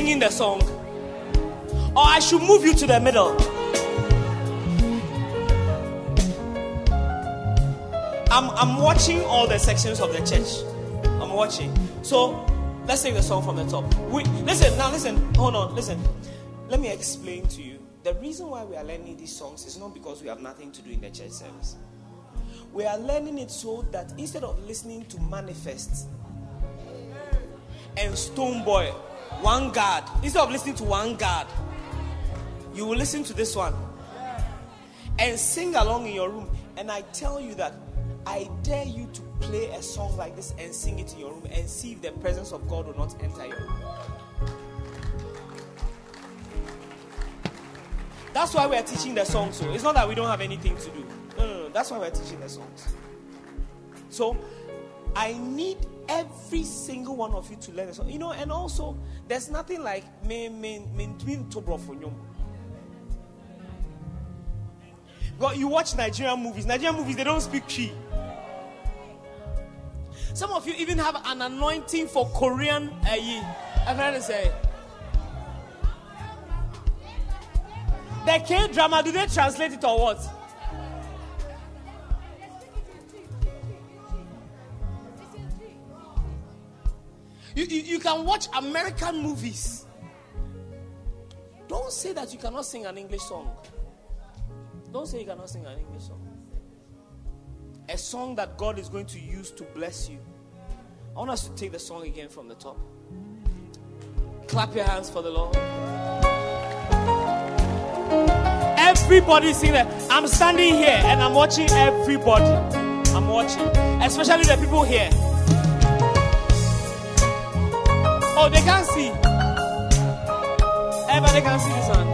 singing the song. Or I should move you to the middle. I'm, I'm watching all the sections of the church. I'm watching. So let's sing the song from the top. We, listen, now listen, hold on, listen. Let me explain to you. The reason why we are learning these songs is not because we have nothing to do in the church service. We are learning it so that instead of listening to manifest and Stonebwoy, one God. Instead of listening to one God, you will listen to this one and sing along in your room. And I tell you that I dare you to play a song like this and sing it in your room and see if the presence of God will not enter your room. That's why we're teaching the songs. So it's not that we don't have anything to do. No, no, no. That's why we're teaching the songs. So I need every single one of you to learn something. You know, and also there's nothing like me me me God, you watch Nigerian movies. Nigerian movies, they don't speak Twi. Some of you even have an anointing for Korean. Eh, I've heard it say. The K drama, do they translate it or what? You, you, you can watch American movies. Don't say that you cannot sing an English song. Don't say you cannot sing an English song. A song that God is going to use to bless you. I want us to take the song again from the top. Clap your hands for the Lord. Everybody sing that. I'm standing here and I'm watching everybody. I'm watching, especially the people here. Oh, they can't see. Everybody can see this one.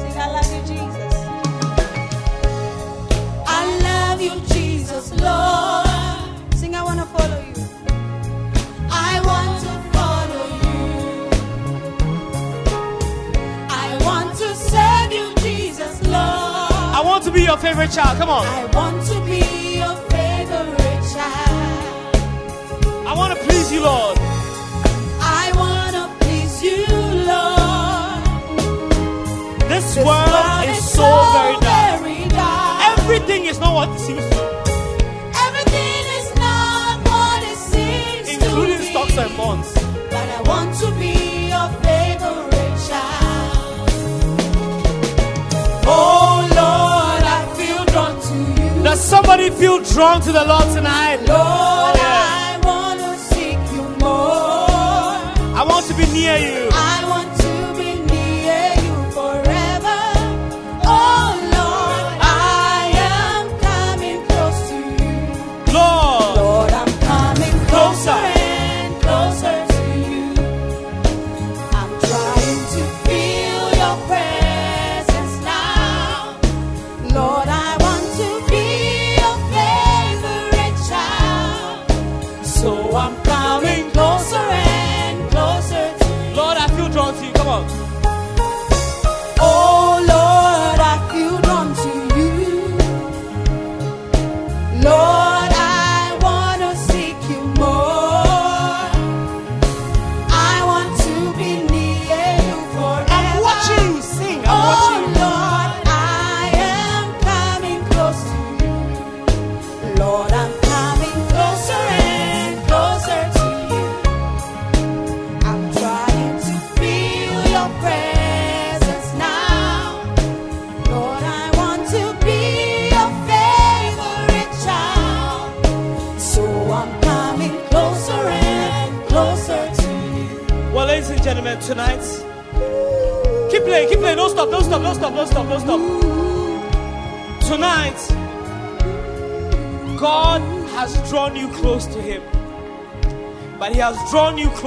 Sing, I love you, Jesus. I love you, Jesus, Lord. Sing, I want to follow you. I want to follow you. I want to serve you, Jesus, Lord. I want to be your favorite child. Come on. I want to be your favorite want to please you, Lord. I want to please you, Lord. This This world is so very dark. very dark. Everything is not what it seems to be, Everything is not what it seems including to be. stocks and bonds. But I want to be your favorite child. Oh Lord, I feel drawn to you. Does somebody feel drawn to the Lord tonight? Lord, near you.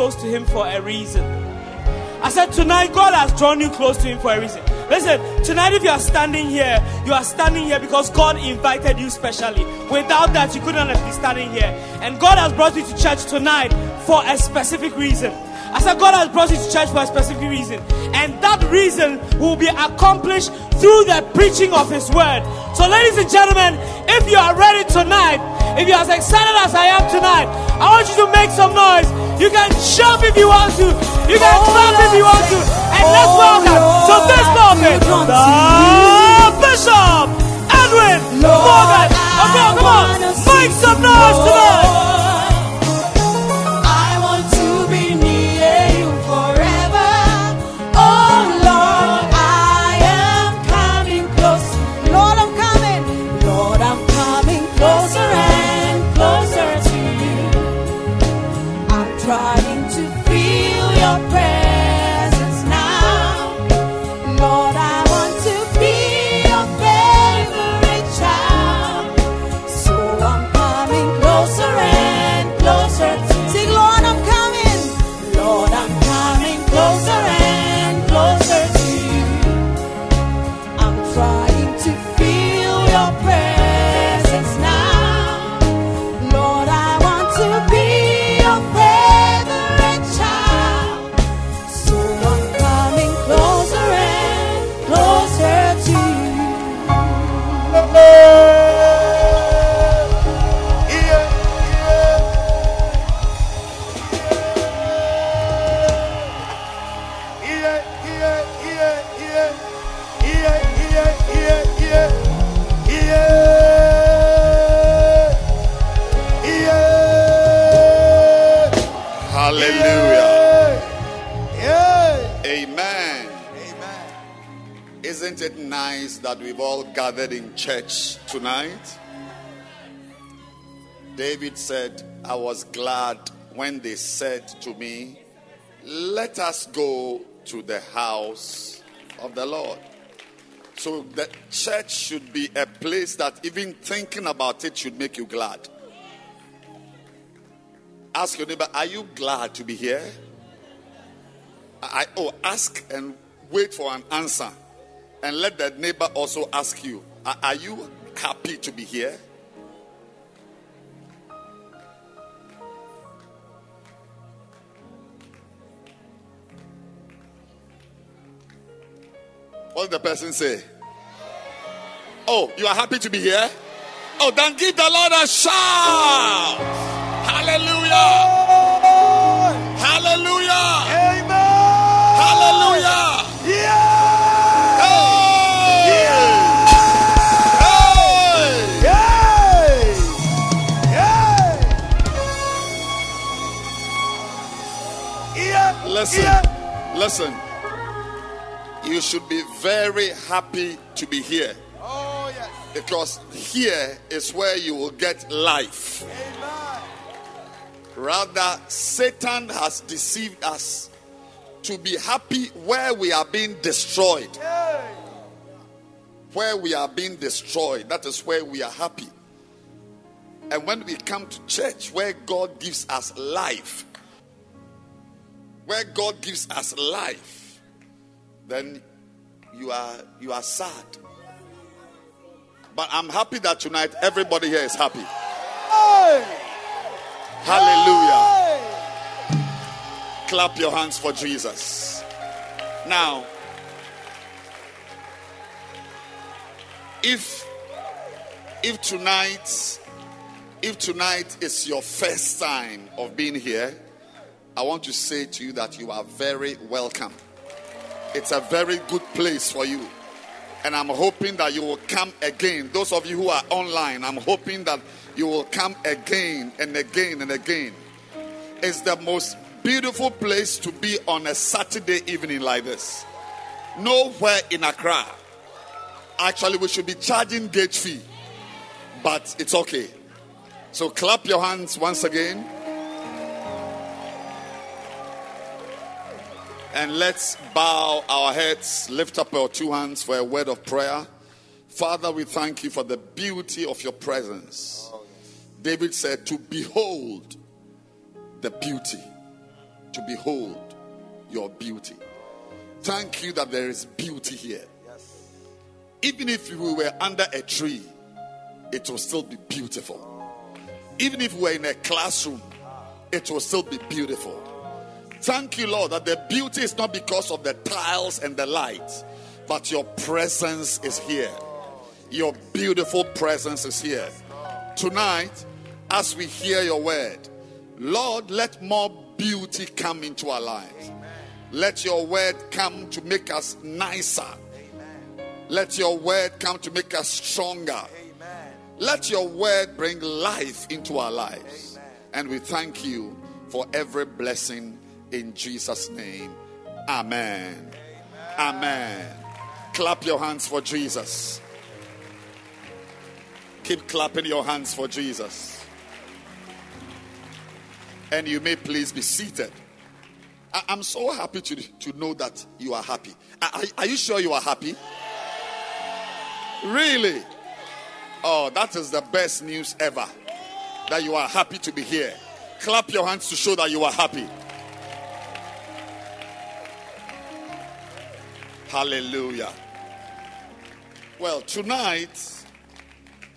Close to Him for a reason. I said, tonight, God has drawn you close to Him for a reason. Listen, tonight, if you are standing here, you are standing here because God invited you specially. Without that, you couldn't have been standing here. And God has brought you to church tonight for a specific reason. I said, God has brought you to church for a specific reason. And that reason will be accomplished through the preaching of His word. So, ladies and gentlemen, if you are ready tonight, if you're as excited as I am tonight, I want you to make some noise. You can jump if you want to, you can Oh, clap if you want to, and let's Oh, welcome to this I pulpit, feel drawn to the Bishop Edwin Lord, Morgan. Come on, come on, make some noise tonight. Gathered in church tonight? David said, I was glad when they said to me, Let us go to the house of the Lord. So the church should be a place that even thinking about it should make you glad. Ask your neighbor, Are you glad to be here? I, oh, ask and wait for an answer. And let the neighbor also ask you, Are, are you happy to be here? What did the person say? Oh, you are happy to be here? Oh, then give the Lord a shout. Hallelujah. Hallelujah. Amen. Hallelujah. Listen, Yeah. listen. You should be very happy to be here Oh yes. because here is where you will get life. Amen. Rather, Satan has deceived us to be happy where we are being destroyed. Hey. Where we are being destroyed, that is where we are happy. And when we come to church where God gives us life, where God gives us life, then you are you are sad. But I'm happy that tonight everybody here is happy. Hey. Hallelujah. Hey. Clap your hands for Jesus. Now, if if tonight if tonight is your first time of being here, I want to say to you that you are very welcome. It's a very good place for you. And I'm hoping that you will come again. Those of you who are online, I'm hoping that you will come again and again and again. It's the most beautiful place to be on a Saturday evening like this. Nowhere in Accra. Actually, we should be charging gate fee, but it's okay. So clap your hands once again. And let's bow our heads, lift up our two hands for a word of prayer. Father, we thank you for the beauty of your presence. David said, To behold the beauty, to behold your beauty. Thank you that there is beauty here. Even if we were under a tree, it will still be beautiful. Oh. Even if we were in a classroom, it will still be beautiful. Thank you, Lord, that the beauty is not because of the tiles and the lights, but your presence is here. Your beautiful presence is here. Tonight, as we hear your word, Lord, let more beauty come into our lives. Let your word come to make us nicer. Let your word come to make us stronger. Let your word bring life into our lives. And we thank you for every blessing in Jesus' name. Amen. Amen. Clap your hands for Jesus. Keep clapping your hands for Jesus. And you may please be seated. I- am so happy to, to know that you are happy. Are you sure you are happy? Really? Oh, that is the best news ever. That you are happy to be here. Clap your hands to show that you are happy. Hallelujah. Well, tonight,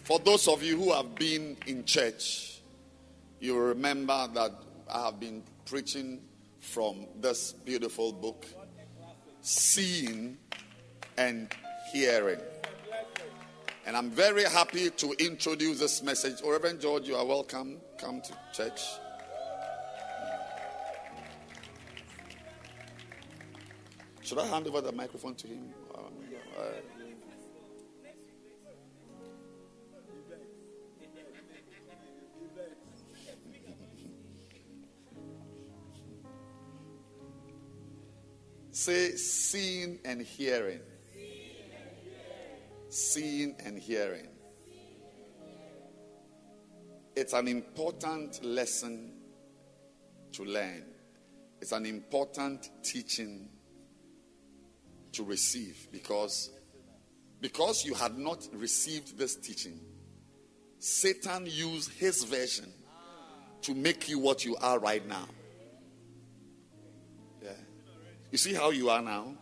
for those of you who have been in church, you remember that I have been preaching from this beautiful book, Seeing and Hearing. And I'm very happy to introduce this message. Oh, Reverend George, you are welcome. Come to church. Should I hand over the microphone to him? Um, uh, Say seeing and hearing. Seeing and hearing. It's an important lesson to learn. It's an important teaching to receive because because you had not received this teaching Satan used his version to make you what you are right now. Yeah. You see how you are now?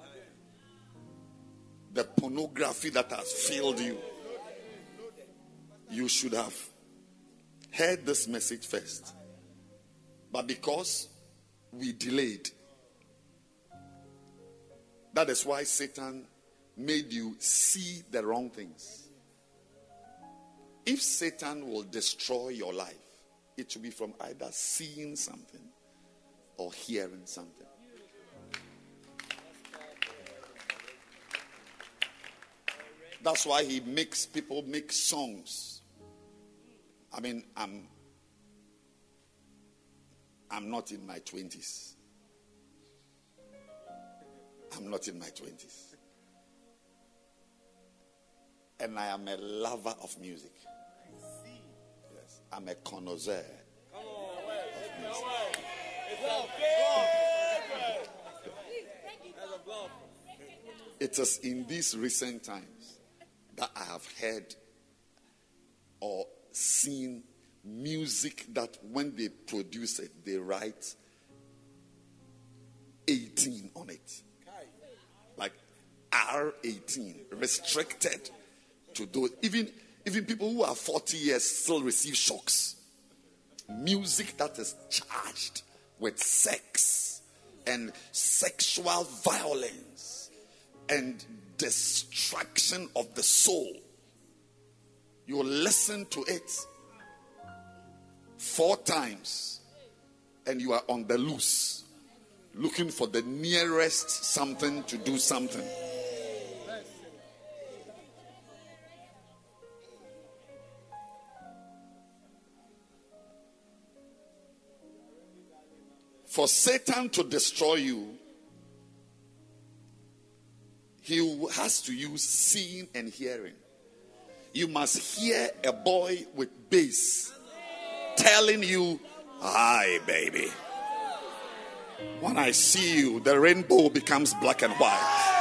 The pornography that has filled you. You should have heard this message first. But because we delayed, that is why Satan made you see the wrong things. If Satan will destroy your life, it will be from either seeing something or hearing something. That's why he makes people make songs. I mean, I'm I'm not in my 20s. I'm not in my 20s. And I am a lover of music. I see. Yes, I'm a connoisseur. It is in these recent times that I have heard or seen music that when they produce it, they write 18 on it. Like R18, restricted to those. Even even people who are 40 years still receive shocks. Music that is charged with sex and sexual violence and destruction of the soul. You listen to it four times and you are on the loose looking for the nearest something to do something. For Satan to destroy you, he has to use seeing and hearing. You must hear a boy with bass telling you, Hi, baby. When I see you, the rainbow becomes black and white.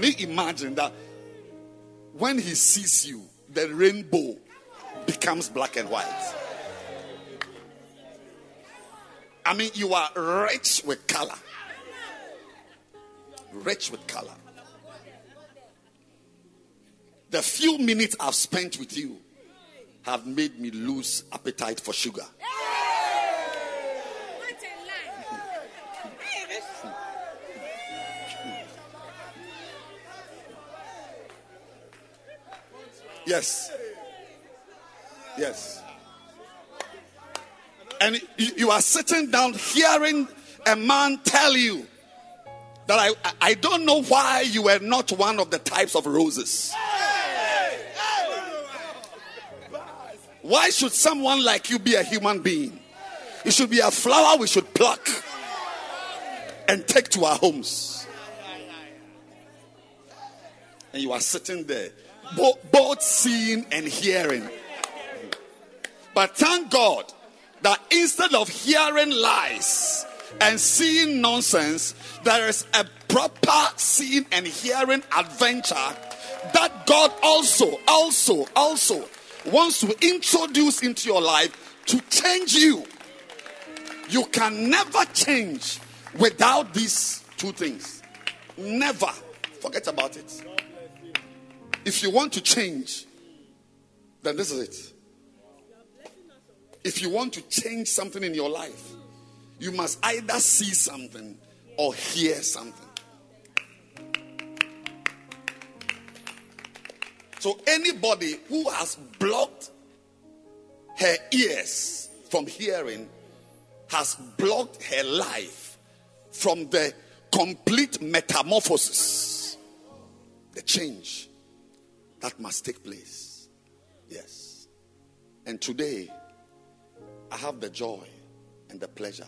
Can you imagine that when he sees you, the rainbow becomes black and white? I mean, you are rich with color. Rich with color. The few minutes I've spent with you have made me lose appetite for sugar. Yes. Yes. And you are sitting down hearing a man tell you that I, I don't know why you were not one of the types of roses. Why should someone like you be a human being? You should be a flower we should pluck and take to our homes. And you are sitting there both, both seeing and hearing. But thank God that instead of hearing lies and seeing nonsense, there is a proper seeing and hearing adventure that God also, also, also wants to introduce into your life to change you. You can never change without these two things. Never. Forget about it. If you want to change, then this is it. If you want to change something in your life, you must either see something or hear something. So, anybody who has blocked her ears from hearing has blocked her life from the complete metamorphosis, the change that must take place. Yes. And today, I have the joy and the pleasure,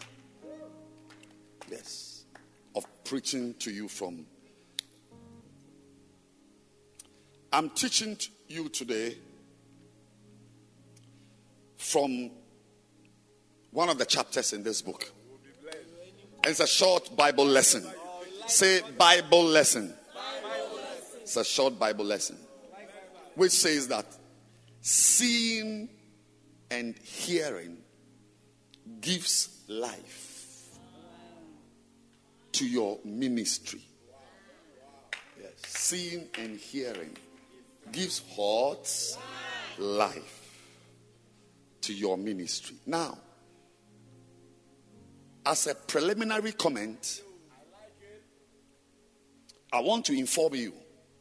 yes, of preaching to you from. I'm teaching to you today from one of the chapters in this book. It's a short Bible lesson. Say Bible lesson. It's a short Bible lesson which says that seeing and hearing gives life to your ministry. Yes, seeing and hearing gives what life to your ministry. Now, as a preliminary comment, I want to inform you.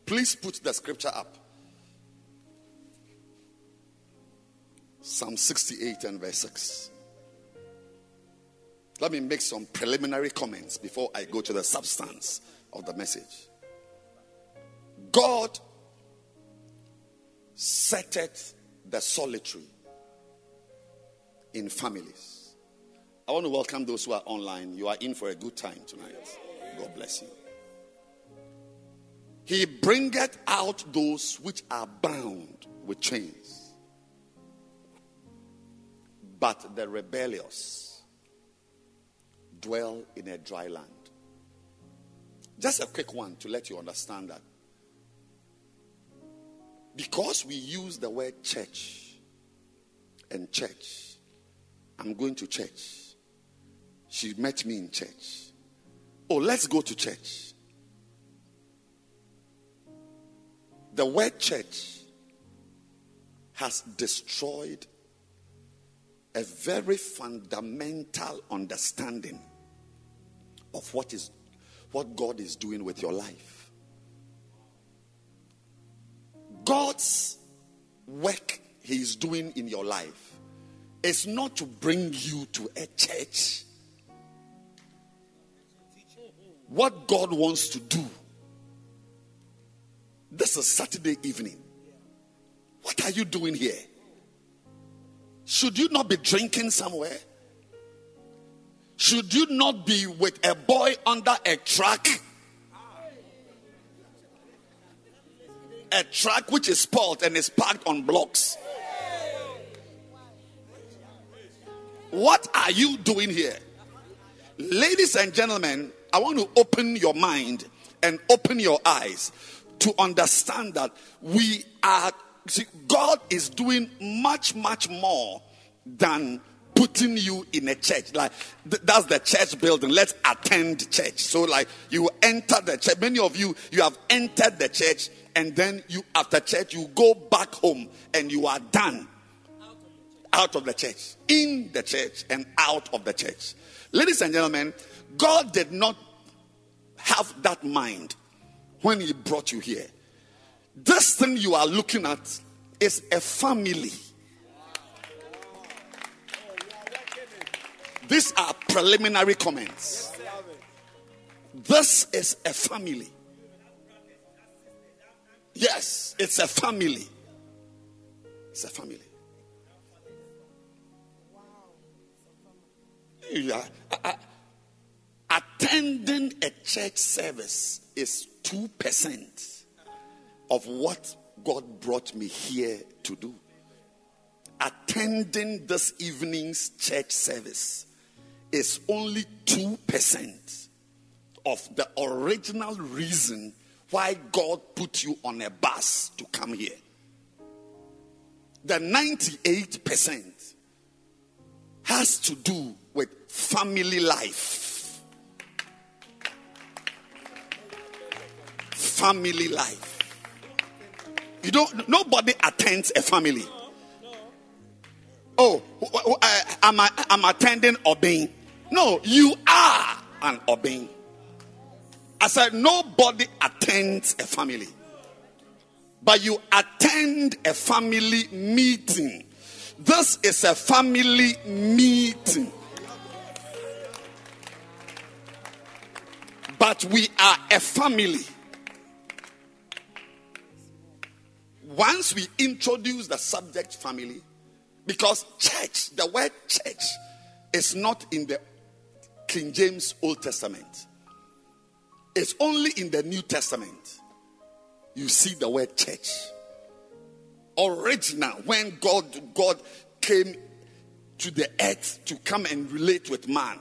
Please put the scripture up. Psalm 68 and verse 6. Let me make some preliminary comments before I go to the substance of the message. God setteth the solitary in families. I want to welcome those who are online. You are in for a good time tonight. God bless you. He bringeth out those which are bound with chains, but the rebellious dwell in a dry land. Just a quick one to let you understand that. Because we use the word church and church, I'm going to church. She met me in church. Oh, let's go to church. The word church has destroyed a very fundamental understanding of what is what God is doing with your life. God's work he is doing in your life is not to bring you to a church. What God wants to do. This is Saturday evening. What are you doing here? Should you not be drinking somewhere? Should you not be with a boy under a truck? A truck which is spoiled and is parked on blocks. What are you doing here? Ladies and gentlemen, I want to open your mind and open your eyes to understand that we are, see, God is doing much, much more than putting you in a church. Like, th- that's the church building. Let's attend church. So, like, you enter the church. Many of you, you have entered the church, and then you, after church, you go back home and you are done out of the church, in the church, and out of the church. Ladies and gentlemen, God did not have that mind when He brought you here. This thing you are looking at is a family. These are preliminary comments. This is a family. Yes, it's a family. It's a family. Yeah. Attending a church service is 2% of what God brought me here to do. Attending this evening's church service is only 2% of the original reason why God put you on a bus to come here. The 98% has to do with family life. Family life. You don't, nobody attends a family. Oh, uh, I'm, I'm attending Obin. No, you are an Obin. I said, nobody attends a family. But you attend a family meeting. This is a family meeting. But we are a family. Once we introduce the subject family, because church, the word church, is not in the King James Old Testament. It's only in the New Testament. You see the word church. Original, when God God came to the earth to come and relate with man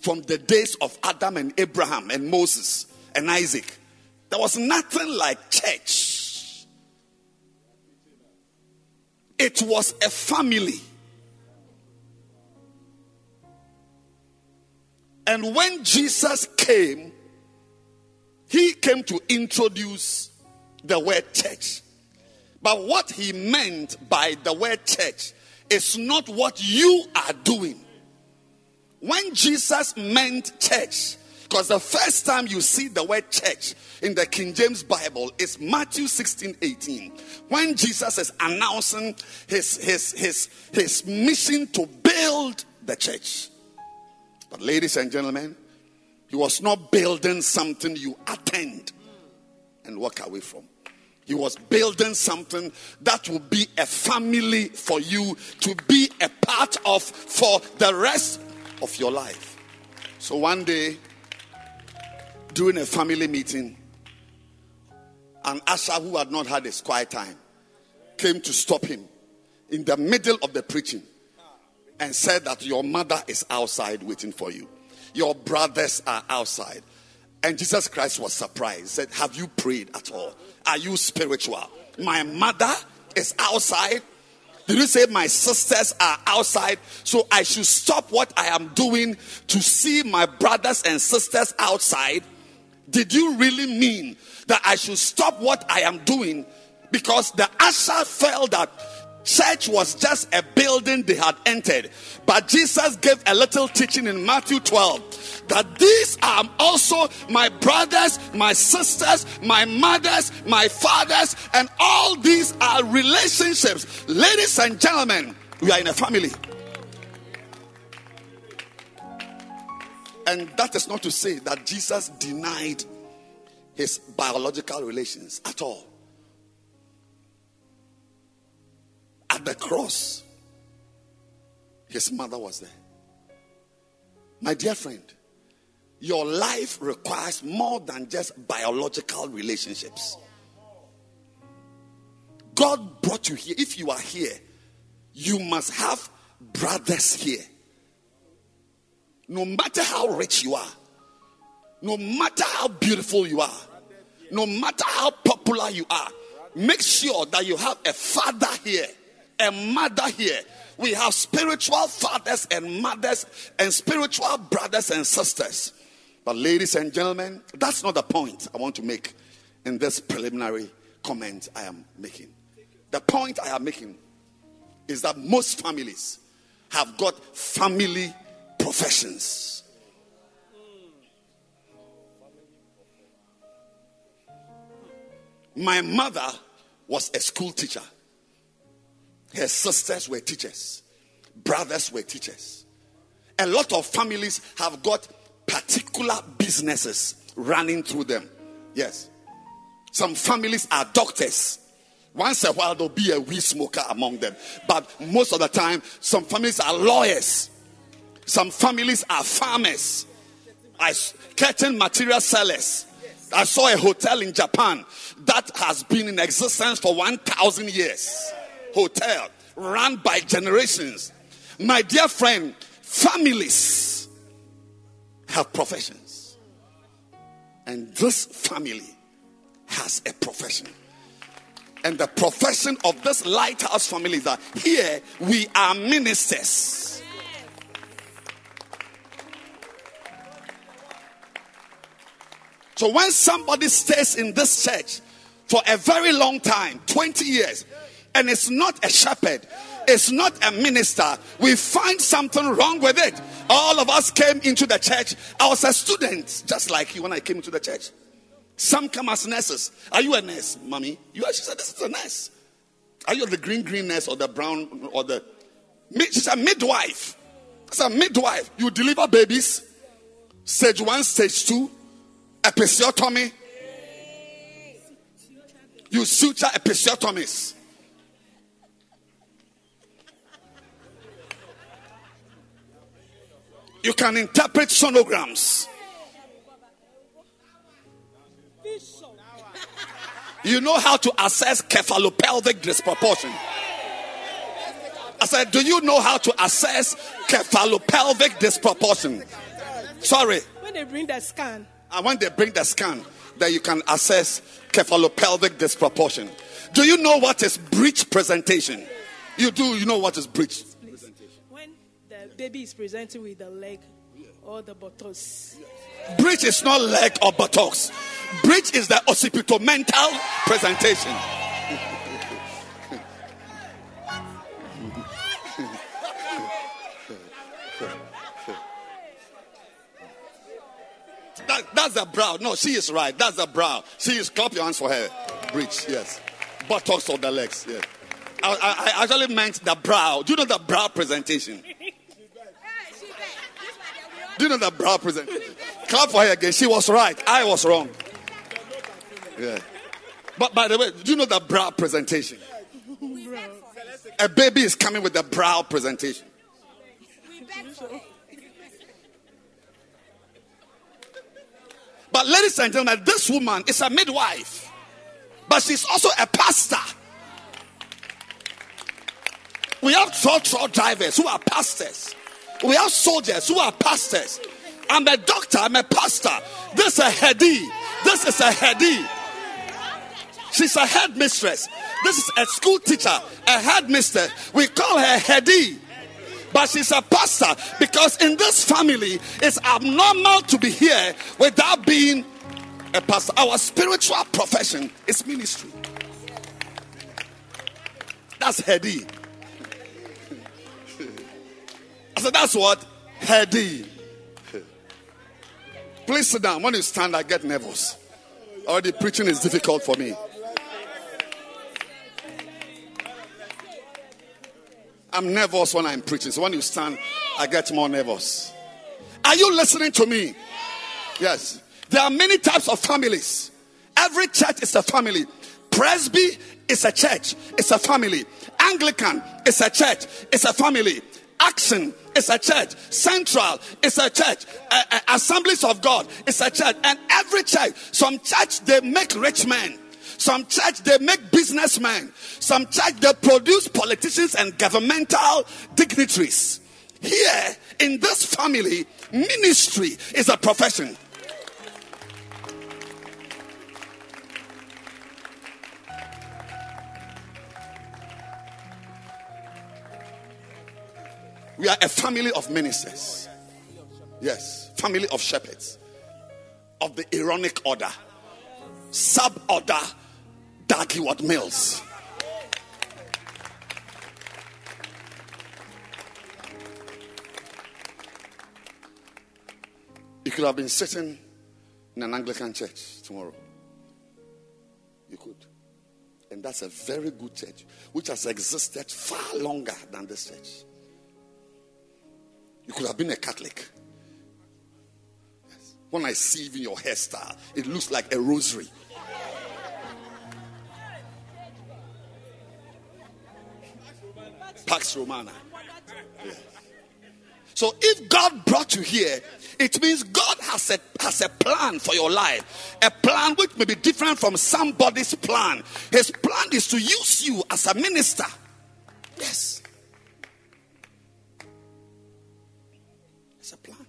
from the days of Adam and Abraham and Moses and Isaac. There was nothing like church. It was a family. And when Jesus came, he came to introduce the word church. But what he meant by the word church is not what you are doing. When Jesus meant church, because the first time you see the word church in the King James Bible is Matthew 16 18. When Jesus is announcing his, his, his, his mission to build the church. But, ladies and gentlemen, he was not building something you attend and walk away from. He was building something that will be a family for you to be a part of for the rest of your life. So one day, during a family meeting, an usher who had not had his quiet time came to stop him in the middle of the preaching and said that your mother is outside waiting for you. Your brothers are outside. And Jesus Christ was surprised. Said, Have you prayed at all? Are you spiritual? My mother is outside. Did you say my sisters are outside? So I should stop what I am doing to see my brothers and sisters outside? Did you really mean that I should stop what I am doing? Because the usher felt that church was just a building they had entered. But Jesus gave a little teaching in Matthew 12 that these are also my brothers, my sisters, my mothers, my fathers, and all these are relationships. Ladies and gentlemen, we are in a family. And that is not to say that Jesus denied his biological relations at all. At the cross, his mother was there. My dear friend, your life requires more than just biological relationships. God brought you here. If you are here, you must have brothers here. No matter how rich you are, no matter how beautiful you are, no matter how popular you are, make sure that you have a father here, a mother here. We have spiritual fathers and mothers, and spiritual brothers and sisters. But, ladies and gentlemen, that's not the point I want to make in this preliminary comment I am making. The point I am making is that most families have got family professions. My mother was a school teacher. Her sisters were teachers. Brothers were teachers. A lot of families have got particular businesses running through them. Yes. Some families are doctors. Once a while, there'll be a weed smoker among them. But most of the time, some families are lawyers. Some families are farmers. I, curtain material sellers. I saw a hotel in Japan that has been in existence for 1,000 years. Hotel run by generations. My dear friend, families have professions. And this family has a profession. And the profession of this lighthouse family is that here we are ministers. So when somebody stays in this church for a very long time 20 years and it's not a shepherd, it's not a minister, we find something wrong with it. All of us came into the church. I was a student, just like you when I came into the church. Some come as nurses. Are you a nurse, mommy? You actually said this is a nurse. Are you the green green nurse or the brown or the? She's a midwife. It's a midwife. You deliver babies. Stage one, stage two, episiotomy. You suture episiotomies. You can interpret sonograms. You know how to assess cephalopelvic disproportion. I said, Do you know how to assess cephalopelvic disproportion? Sorry. When they bring the scan, And when they bring the scan, then you can assess cephalopelvic disproportion. Do you know what is breech presentation? You do, you know what is breech. when the baby is presenting with the leg or the buttocks, Breech is not leg or buttocks. Breech is the occipitomental presentation. That, that's the brow. No, she is right. That's the brow. She is clap your hands for her. Breech, yes. Buttocks or the legs, yes. I, I, I actually meant the brow. Do you know the brow presentation? Do you know the brow presentation? Clap for her again. She was right. I was wrong. Yeah. But by the way, do you know the brow presentation? A baby is coming with the brow presentation. But ladies and gentlemen, this woman is a midwife, but she's also a pastor. We have truck truck drivers who are pastors. We have soldiers who are pastors. I'm a doctor, I'm a pastor. This is a heady. This is a heady. She's a headmistress. This is a school teacher, a headmistress. We call her heady. But she's a pastor because in this family it's abnormal to be here without being a pastor. Our spiritual profession is ministry. That's heady. I said, that's what? Heady. Please sit down. When you stand, I get nervous. Already preaching is difficult for me. I'm nervous when I'm preaching. So when you stand, I get more nervous. Are you listening to me? Yes. There are many types of families. Every church is a family. Presby is a church, it's a family. Anglican is a church, it's a family. Action is a church. Central is a church. Uh, uh, Assemblies of God is a church. And every church, some church they make rich men. Some church they make businessmen. Some church they produce politicians and governmental dignitaries. Here in this family, ministry is a profession. We are a family of ministers. Yes, family of shepherds of the Aaronic order, sub order Dag Heward-Mills. You could have been sitting in an Anglican church tomorrow. You could. And that's a very good church, which has existed far longer than this church. You could have been a Catholic. Yes. When I see even your hairstyle, it looks like a rosary. Pax Romana. So if God brought you here, it means God has a has a plan for your life. A plan which may be different from somebody's plan. His plan is to use you as a minister. Yes. It's a plan.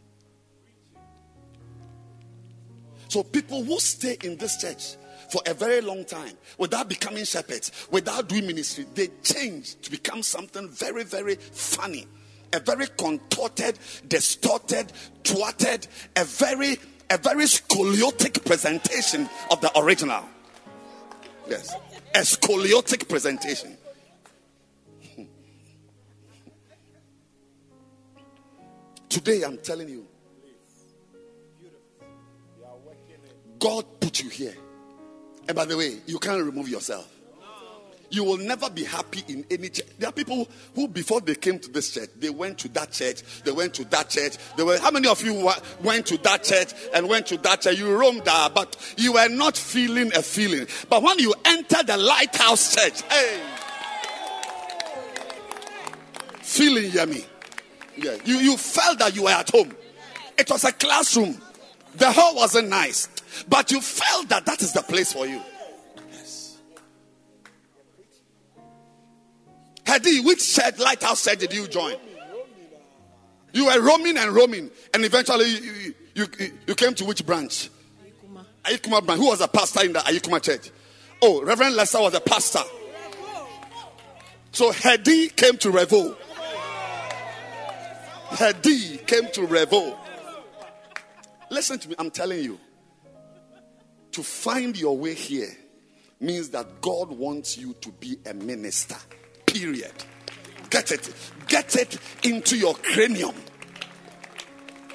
So people who stay in this church for a very long time without becoming shepherds, without doing ministry, they change to become something very, very funny. A very contorted, distorted, thwarted, a very, a very scoliotic presentation of the original. Yes. A scoliotic presentation. Today I'm telling you, God put you here. And by the way, you can't remove yourself. You will never be happy in any church. There are people who, before they came to this church, they went to that church, they went to that church. They were, how many of you went to that church and went to that church? You roamed there, but you were not feeling a feeling. But when you enter the lighthouse church, hey, feeling yummy. Yeah, you, you felt that you were at home. It was a classroom. The hall wasn't nice, but you felt that that is the place for you. Yes. Heady, which church, lighthouse church did you join? You were roaming and roaming, and eventually you, you, you, you came to which branch? Ayikuma branch. Who was a pastor in the Ayikuma church? Oh, Reverend Lester was a pastor. So Heady came to Revo. Heady came to Revo. Listen to me, I'm telling you. To find your way here means that God wants you to be a minister. Period. Get it. Get it into your cranium.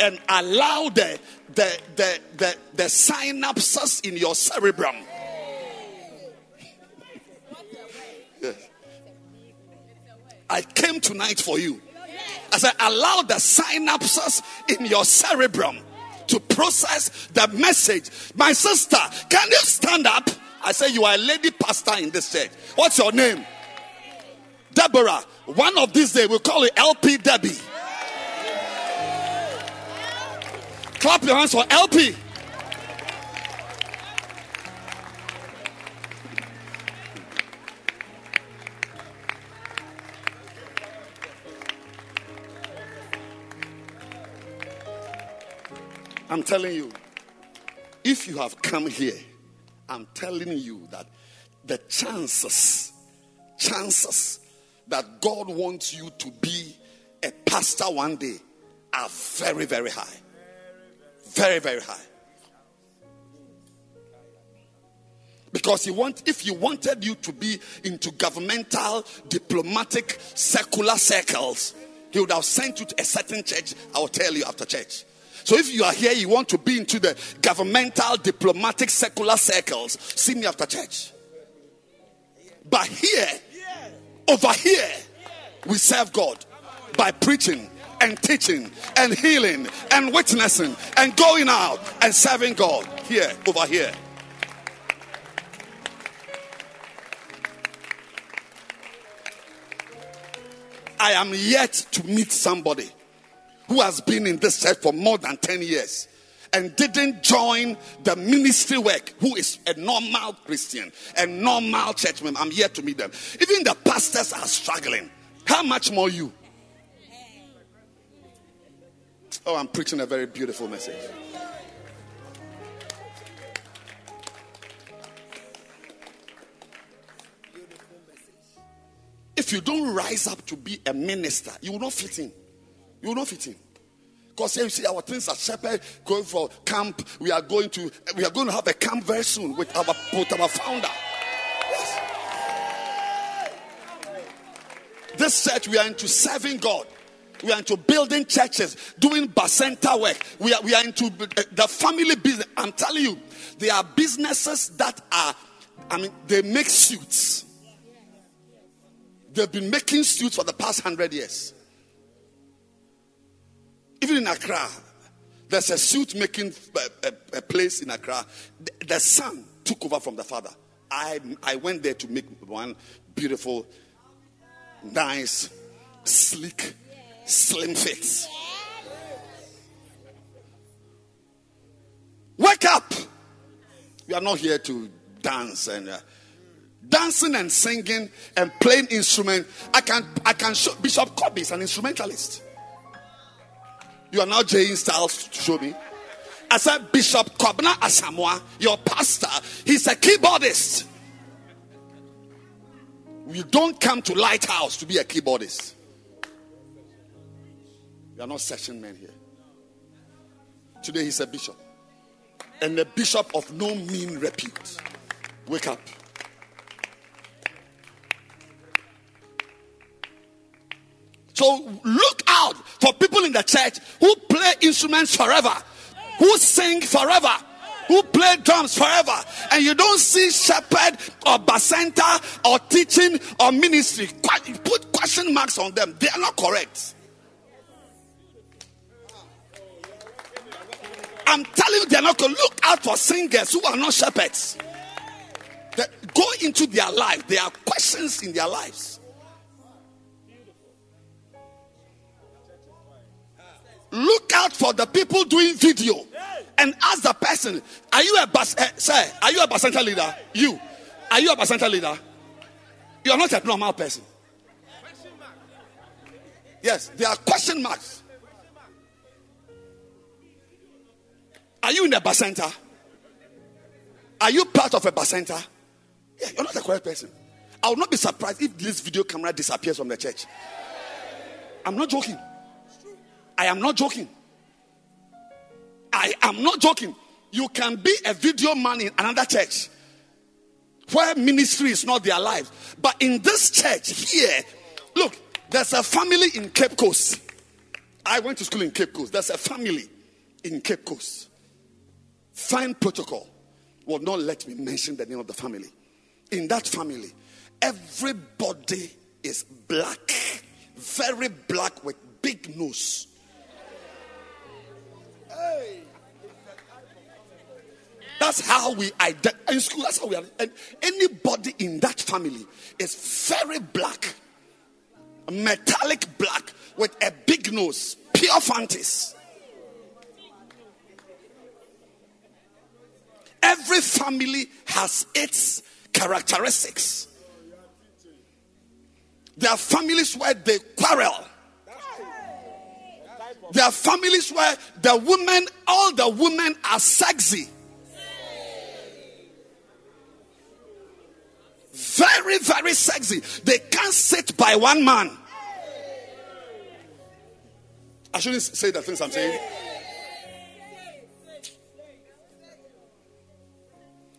And allow the the the the, the synapses in your cerebrum. Yes. I came tonight for you. As I said, allow the synapses in your cerebrum to process the message. My sister, can you stand up? I say, you are a lady pastor in this church. What's your name? Deborah. One of these days, we'll call you LP Debbie. Clap your hands for LP. I'm telling you, if you have come here, I'm telling you that the chances, chances that God wants you to be a pastor one day are very, very high. Very, very high. Because he want, if he wanted you to be into governmental, diplomatic, secular circles, he would have sent you to a certain church. I will tell you after church. So if you are here, you want to be into the governmental, diplomatic, secular circles, see me after church. But here, over here, we serve God by preaching and teaching and healing and witnessing and going out and serving God. Here, over here. I am yet to meet somebody who has been in this church for more than 10 years and didn't join the ministry work, who is a normal Christian, a normal church member. I'm here to meet them. Even the pastors are struggling. How much more you? Oh, I'm preaching a very beautiful message. If you don't rise up to be a minister, you will not fit in. You will not fit in. Because here you see our things are shepherd going for camp. We are going to we are going to have a camp very soon with our with our founder. Yes. This church we are into serving God. We are into building churches, doing bacenta work. We are, we are into eh, the family business. I'm telling you, there are businesses that are, I mean, they make suits. They've been making suits for the past hundred years. Even in Accra, there's a suit making a, a, a place in Accra. The, the, son took over from the father. I, I went there to make one beautiful, nice, sleek, slim fit. Wake up! We are not here to dance and uh, dancing and singing and playing instrument. I can I can show Bishop Kobe is an instrumentalist. You are now Jane Styles to show me. I said, Bishop Kobna Asamoah, your pastor, he's a keyboardist. You don't come to Lighthouse to be a keyboardist. You are not session men here. Today he's a bishop. And a bishop of no mean repute. Wake up. So look out for people in the church who play instruments forever, who sing forever, who play drums forever, and you don't see shepherd or bacenta or teaching or ministry, put question marks on them. They are not correct. I'm telling you, they're not going to look out for singers who are not shepherds. They go into their life. There are questions in their lives. Look out for the people doing video and ask the person, Are you a bus eh, sir? Are you a bacenta leader? You are you a bacenta leader? You are not a normal person. Yes, there are question marks. Are you in a bacenta? Are you part of a bacenta? Yeah, you're not the correct person. I will not be surprised if this video camera disappears from the church. I'm not joking. I am not joking. I am not joking. You can be a video man in another church where ministry is not their life. But in this church here, look, there's a family in Cape Coast. I went to school in Cape Coast. There's a family in Cape Coast. Fine protocol will not let me mention the name of the family. In that family, everybody is black, very black with big nose. That's how we identify in school. That's how we are. And anybody in that family is very black, metallic black with a big nose, pure fantasy. Every family has its characteristics. There are families where they quarrel. There are families where the women, all the women are sexy. Very, very sexy. They can't sit by one man. I shouldn't say the things I'm saying.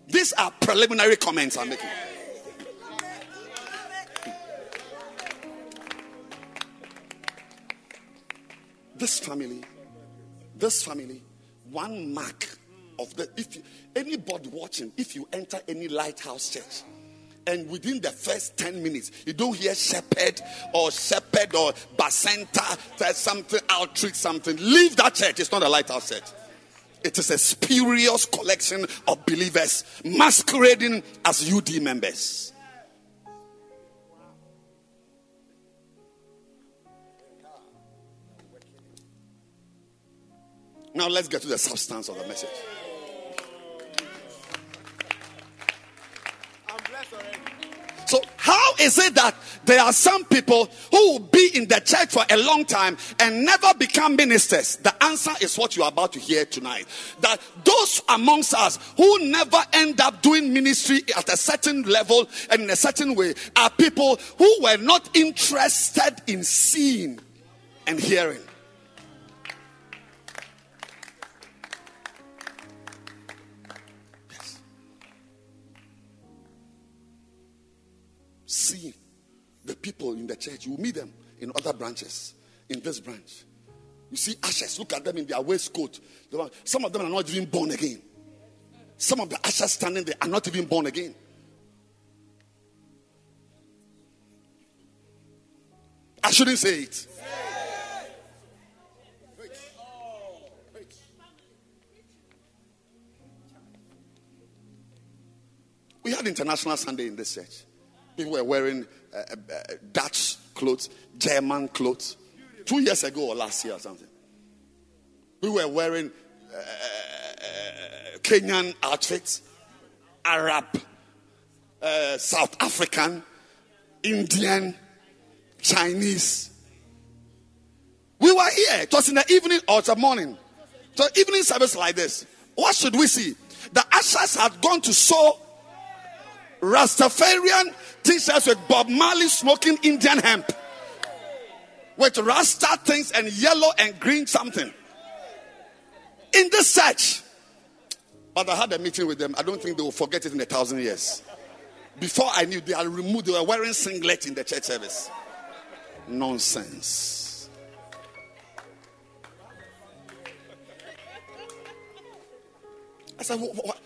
These are preliminary comments I'm making. This family, this family, one mark of the if you, anybody watching, if you enter any lighthouse church, and within the first 10 minutes, you don't hear shepherd or shepherd or bacenta, something, outreach, something. Leave that church. It's not a lighthouse church. It is a spurious collection of believers masquerading as UD members. Now let's get to the substance of the message. So, how is it that there are some people who will be in the church for a long time and never become ministers? The answer is what you are about to hear tonight. That those amongst us who never end up doing ministry at a certain level and in a certain way are people who were not interested in seeing and hearing. See the people in the church. You meet them in other branches, in this branch. You see ashes, look at them in their waistcoat. Some of them are not even born again. Some of the ashes standing there are not even born again. I shouldn't say it. We had International Sunday in this church. People were wearing uh, uh, Dutch clothes, German clothes. Two years ago or last year or something. We were wearing uh, uh Kenyan outfits, Arab, uh, South African, Indian, Chinese. We were here. It was in the evening or the morning. So evening service like this. What should we see? The ushers had gone to sow Rastafarian t-shirts with Bob Marley smoking Indian hemp. With Rasta things and yellow and green something. In this church. But I had a meeting with them. I don't think they will forget it in a thousand years. Before I knew, they had removed, they were wearing singlet in the church service. Nonsense. I said, what, what,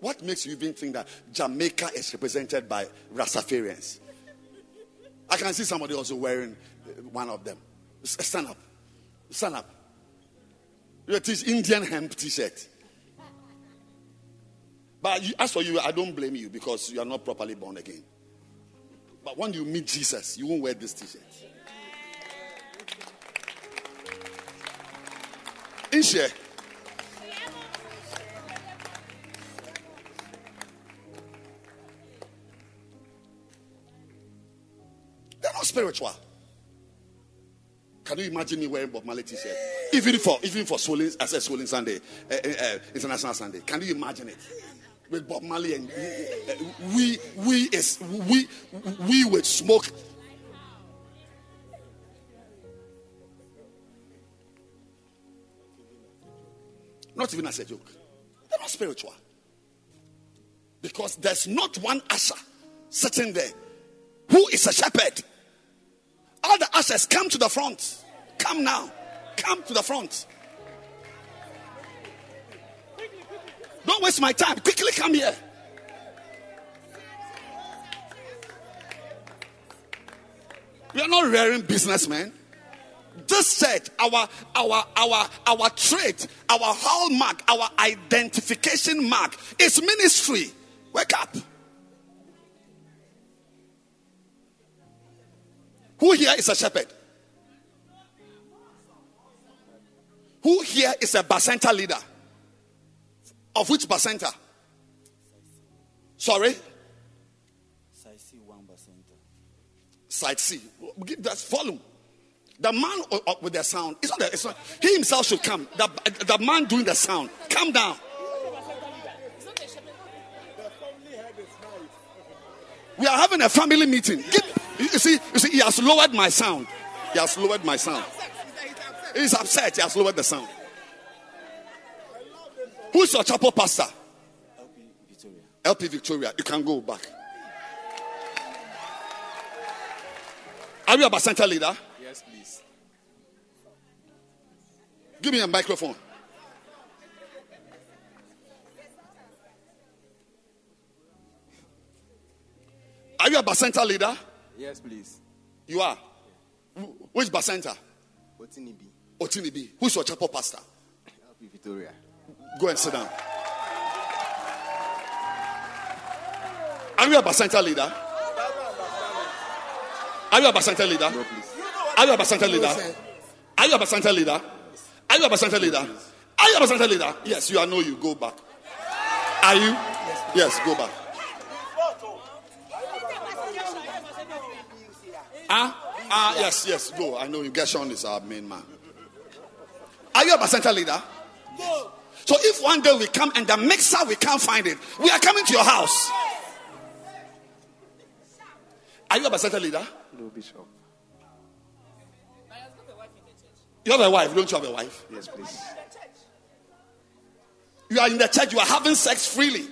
what makes you even think that Jamaica is represented by Rastafarians? I can see somebody also wearing uh, one of them. Stand up. Stand up. It is Indian hemp t-shirt. But you, as for you, I don't blame you because you are not properly born again. But when you meet Jesus, you won't wear this t-shirt. In share. Spiritual. Can you imagine me wearing Bob Marley t-shirt? Even for even for swollen, I said swollen Sunday, uh, uh, International Sunday. Can you imagine it? With Bob Marley and uh, we we is we we would smoke. Not even as a joke. They're not spiritual. Because there's not one usher sitting there who is a shepherd. All the ushers come to the front. Come now. Come to the front. Don't waste my time. Quickly come here. We are not rearing businessmen. This church, our our our our trait, our hallmark, our identification mark is ministry. Wake up. Who here is a shepherd? Who here is a Bacenta leader? Of which Bacenta? Sorry? Side C one bacenta. Side C. Give that volume. The man with the sound, it's not, the, it's not he himself should come. The, the man doing the sound, come down. We are having a family meeting. You see, you see, he has lowered my sound. He has lowered my sound. He's upset. He has lowered the sound. Who's your chapel pastor? LP Victoria. LP Victoria. You can go back. Are you a Bacenta leader? Yes, please. Give me a microphone. Are you a Bacenta leader? Yes, please. You are. Wh- Which Bacenta? Otinibi. Otinibi. Who's your chapel pastor? LP Victoria. Go and sit down. Are you a Bacenta leader? Are you a Bacenta leader? No, please. Are you a Bacenta leader? Are you a Bacenta leader? Are you a Bacenta leader? Are you a Bacenta leader? Yes, you are. No, you go back. Are you? Yes, go back. Ah, ah, yes, yes, go. I know you. Gershon is our main man. Are you a Bacenta leader? So if one day we come and the mixer we can't find it, we are coming to your house. Are you a Bacenta leader? No, Bishop. You have a wife, don't you have a wife? Yes, please. You are in the church, you are having sex freely.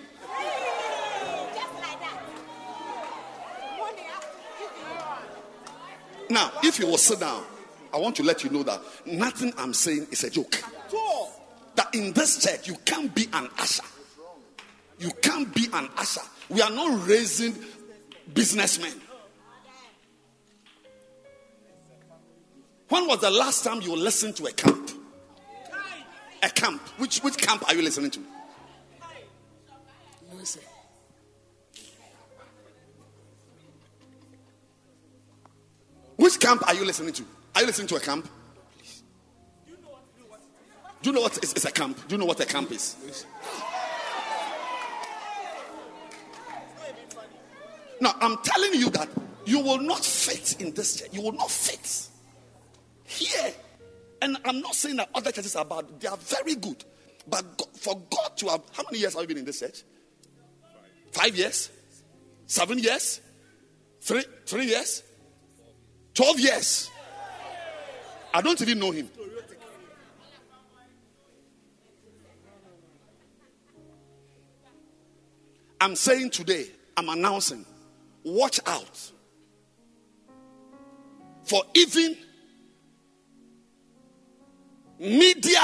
Now, if you will sit down, I want to let you know that nothing I'm saying is a joke. That in this church, you can't be an usher. You can't be an usher. We are not raising businessmen. When was the last time you listened to a camp? A camp. Which which camp are you listening to? Camp are you listening to? Are you listening to a camp? Do you know what is, is a camp? Do you know what a camp is? Now, I'm telling you that you will not fit in this church. You will not fit here. And I'm not saying that other churches are bad, they are very good. But for God to have, how many years have you been in this church? Five years? Seven years? Three, three years? Twelve years? I don't even know him. I'm saying today, I'm announcing, watch out for even media.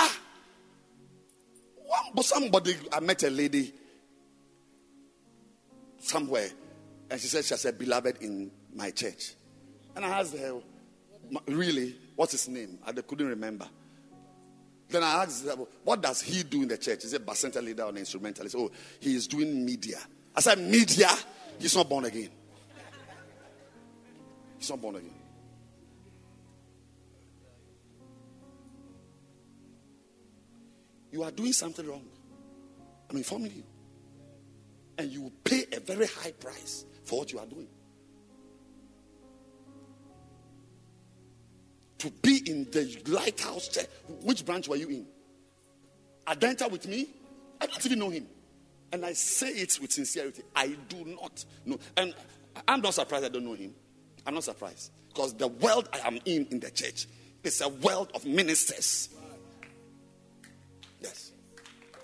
Somebody, I met a lady somewhere, and she said she has a beloved in my church. And I asked uh, her, Really? What's his name? I couldn't remember. Then I asked her, What does he do in the church? Is it bacenta leader or instrumentalist? Oh, he is doing media. I said, Media? He's not born again. He's not born again. You are doing something wrong. I'm informing you. And you will pay a very high price for what you are doing. To be in the lighthouse church. Which branch were you in? Adenta with me? I don't even know him. And I say it with sincerity. I do not know. And I'm not surprised I don't know him. I'm not surprised. Because the world I am in in the church is a world of ministers. Yes.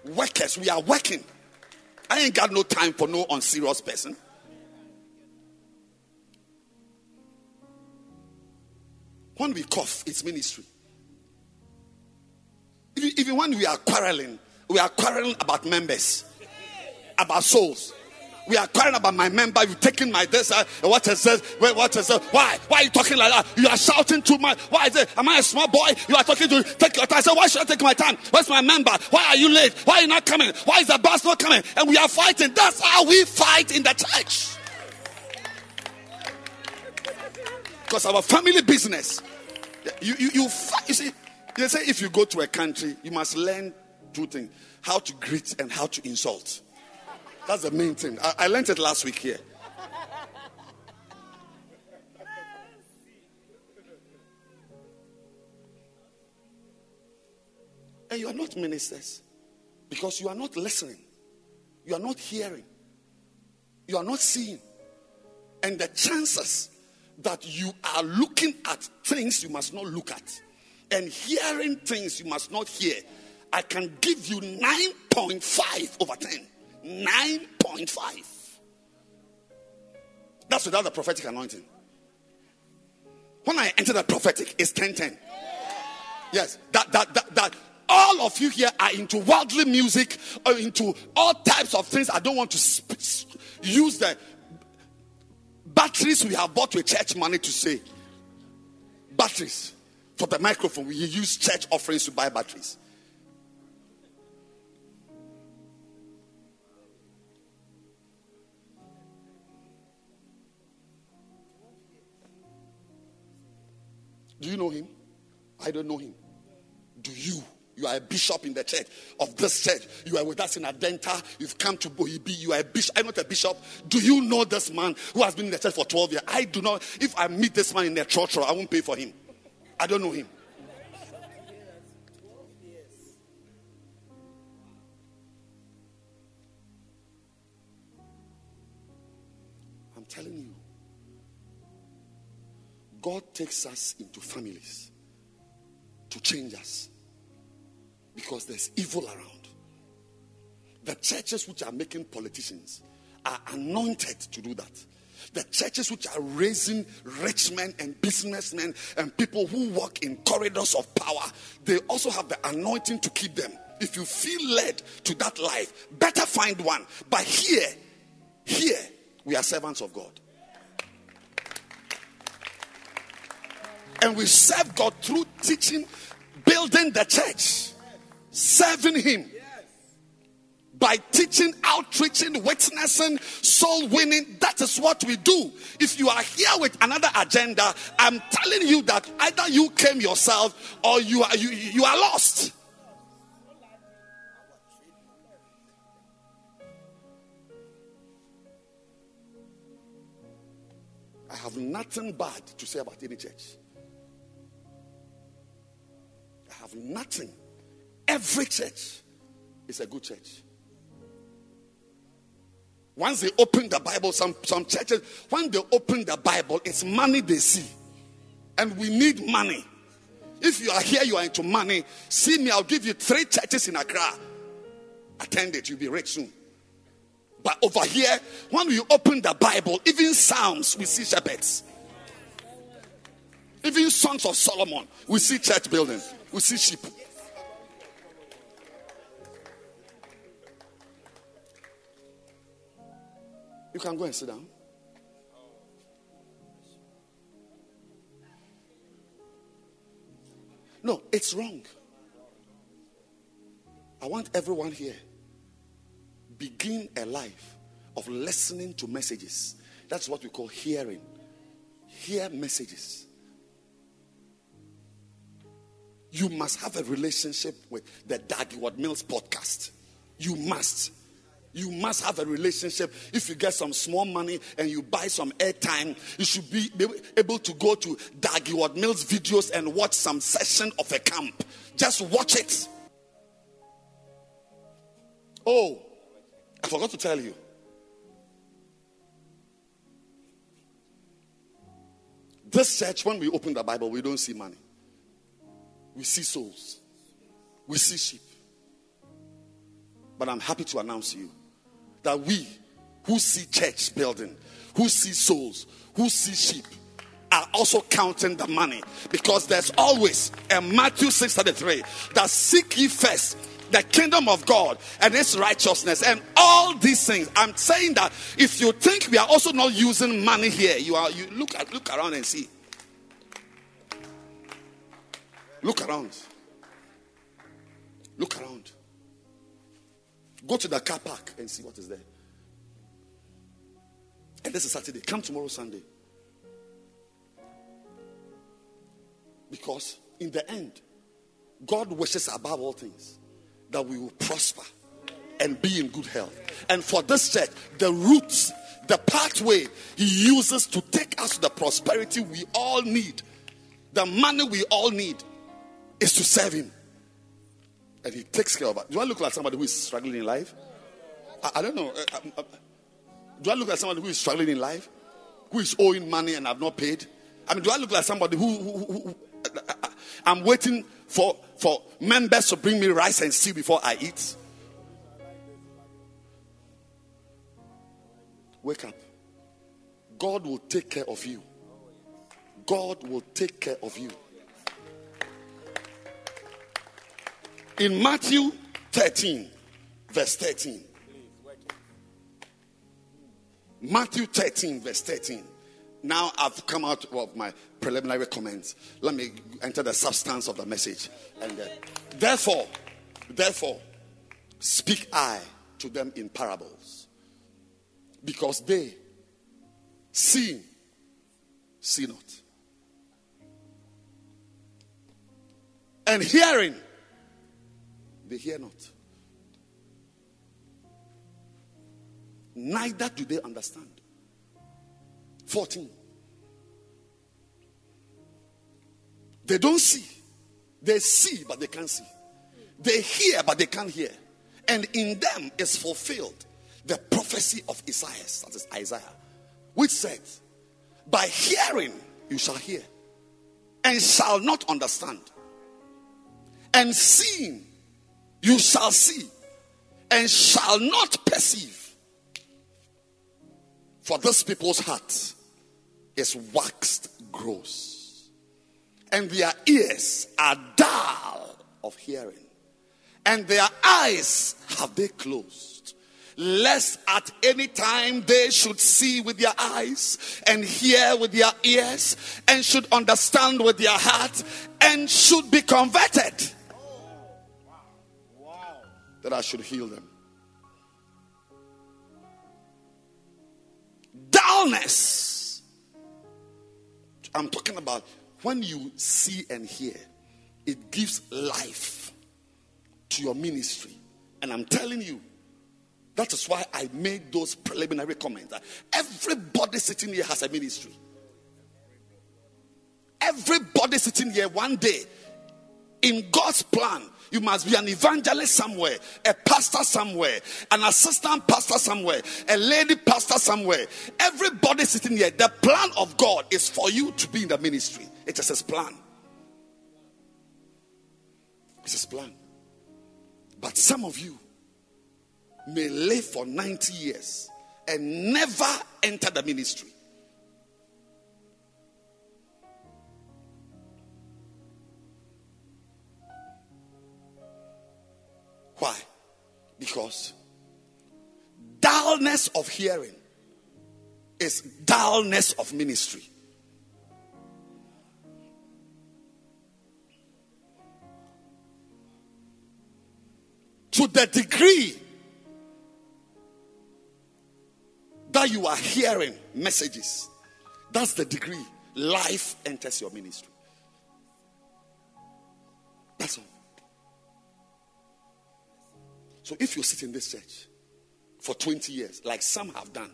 Workers, we are working. I ain't got no time for no unserious person. When we cough, it's ministry. Even, when we are quarreling, we are quarreling about members, about souls. We are quarreling about my member. You've taken my this. Uh, what said? Wait, what has said? Why? Why are you talking like that? You are shouting too much. Why is it? Am I a small boy? You are talking to take your time. I said, why should I take my time? Where's my member? Why are you late? Why are you not coming? Why is the bus not coming? And we are fighting. That's how we fight in the church. Because our family business. You, you, you, you see, they say if you go to a country, you must learn two things how to greet and how to insult. That's the main thing. I, I learned it last week here. And you are not ministers because you are not listening, you are not hearing, you are not seeing. And the chances that you are looking at things you must not look at and hearing things you must not hear, I can give you 9.5 over 10. 9.5. That's without the prophetic anointing. When I enter the prophetic, it's 10 10. Yes, that, that, that, that all of you here are into worldly music or into all types of things. I don't want to sp- use the batteries we have bought with church money to say. Batteries for the microphone. We use church offerings to buy batteries. Do you know him? I don't know him. Do you? You are a bishop in the church of this church. You are with us in Adenta. You've come to Bohibi. You are a bishop. I'm not a bishop. Do you know this man who has been in the church for 12 years? I do not. If I meet this man in the church, I won't pay for him. I don't know him. I'm telling you. God takes us into families to change us because there's evil around. The churches which are making politicians are anointed to do that. The churches which are raising rich men and businessmen and people who walk in corridors of power, they also have the anointing to keep them. If you feel led to that life, better find one. But here, here, we are servants of God. And we serve God through teaching, building the church, serving Him by teaching, outreaching, witnessing, soul winning. That is what we do. If you are here with another agenda, I'm telling you that either you came yourself or you are you, you are lost. I have nothing bad to say about any church. I have nothing. Every church is a good church. Once they open the Bible, some, some churches, when they open the Bible, it's money they see. And we need money. If you are here, you are into money, see me, I'll give you three churches in Accra. Attend it, you'll be rich soon. But over here, when we open the Bible, even Psalms, we see shepherds. Even Songs of Solomon, we see church buildings, we see sheep. You can go and sit down. No, it's wrong. I want everyone here begin a life of listening to messages. That's what we call hearing. Hear messages. You must have a relationship with the Dag Heward-Mills podcast. You must. You must have a relationship. If you get some small money and you buy some airtime, you should be able to go to Heward-Mills videos and watch some session of a camp. Just watch it. Oh, I forgot to tell you. This church, when we open the Bible, we don't see money. We see souls. We see sheep. But I'm happy to announce to you that we who see church building, who see souls, who see sheep, are also counting the money because there's always a Matthew 6:33 that seek ye first the kingdom of God and its righteousness and all these things. I'm saying that if you think we are also not using money here, you are you look at look around and see. Look around. Look around. Go to the car park and see what is there. And this is Saturday. Come tomorrow, Sunday. Because in the end, God wishes above all things that we will prosper and be in good health. And for this church, the roots, the pathway He uses to take us to the prosperity we all need, the money we all need, is to serve Him. And He takes care of it. Do I look like somebody who is struggling in life? I, I don't know. Uh, uh, uh, do I look like somebody who is struggling in life? Who is owing money and I've not paid? I mean, do I look like somebody who, who, who, who I'm waiting for, for members to bring me rice and stew before I eat? Wake up. God will take care of you. God will take care of you. In Matthew 13, verse 13. Matthew 13, verse 13. Now I've come out of my preliminary comments. Let me enter the substance of the message. And uh, therefore, therefore, speak I to them in parables, because they see, see not, and hearing, they hear not. Neither do they understand. 14. They don't see. They see, but they can't see. They hear, but they can't hear. And in them is fulfilled the prophecy of Isaiah, that is Isaiah, which said, By hearing you shall hear, and shall not understand. And seeing you shall see, and shall not perceive. For this people's heart is waxed gross, and their ears are dull of hearing, and their eyes have they closed, lest at any time they should see with their eyes, and hear with their ears, and should understand with their heart, and should be converted. That I should heal them. dullness. I'm talking about when you see and hear, it gives life to your ministry. And I'm telling you, that is why I made those preliminary comments. Everybody sitting here has a ministry. Everybody sitting here one day, in God's plan, you must be an evangelist somewhere, a pastor somewhere, an assistant pastor somewhere, a lady pastor somewhere. Everybody sitting here, the plan of God is for you to be in the ministry. It is His plan. It's His plan. But some of you may live for 90 years and never enter the ministry. Because dullness of hearing is dullness of ministry. To the degree that you are hearing messages, that's the degree life enters your ministry. That's all. So if you sit in this church for 20 years, like some have done,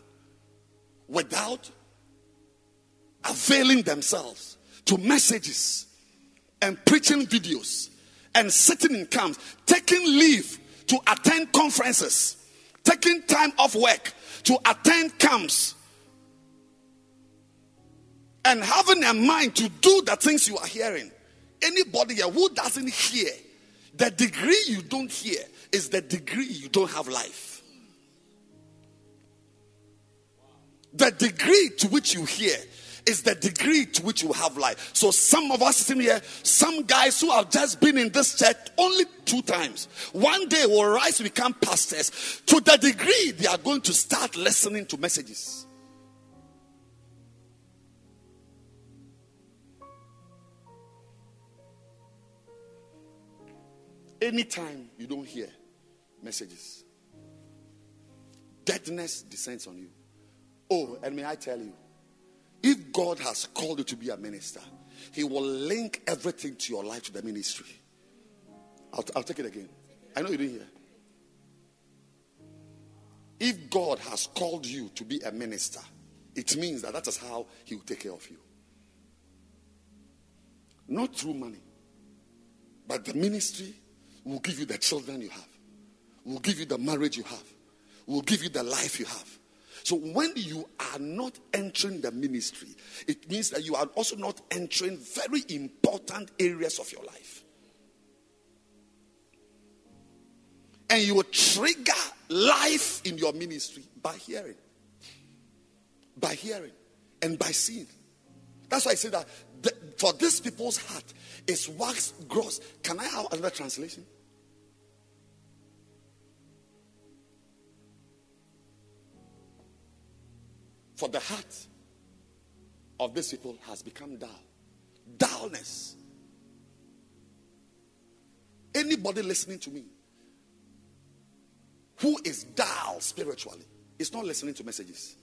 without availing themselves to messages and preaching videos and sitting in camps, taking leave to attend conferences, taking time off work to attend camps, and having a mind to do the things you are hearing. Anybody here who doesn't hear, the degree you don't hear is the degree you don't have life. The degree to which you hear is the degree to which you have life. So some of us sitting here, some guys who have just been in this church only two times, one day will rise become pastors to the degree they are going to start listening to messages. Anytime you don't hear messages, deadness descends on you. Oh, and may I tell you, if God has called you to be a minister, He will link everything to your life to the ministry. I'll, I'll take it again. I know you didn't hear. If God has called you to be a minister, it means that that is how He will take care of you. Not through money, but the ministry will give you the children you have, will give you the marriage you have, will give you the life you have. So when you are not entering the ministry, it means that you are also not entering very important areas of your life. And you will trigger life in your ministry by hearing. By hearing and by seeing. That's why I say that the, for these people's heart is wax gross. Can I have another translation? For the heart of these people has become dull. Dullness. Anybody listening to me who is dull spiritually is not listening to messages.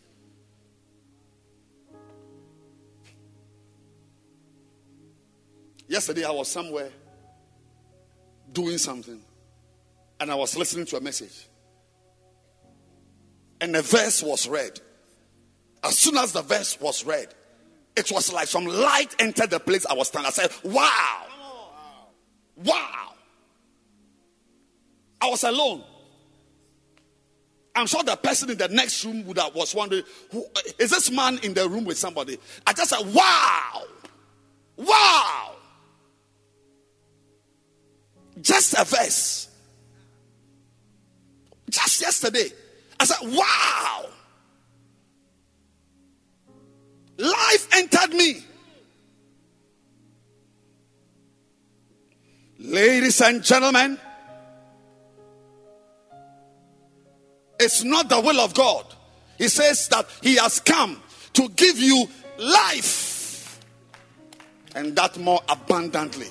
Yesterday, I was somewhere doing something and I was listening to a message. And the verse was read. As soon as the verse was read, it was like some light entered the place I was standing. I said, Wow! Wow! I was alone. I'm sure the person in the next room would have was wondering, who is this man in the room with somebody? I just said, Wow! Wow! Just a verse. Just yesterday. I said, Wow! Life entered me. Ladies and gentlemen, it's not the will of God. He says that He has come to give you life and that more abundantly.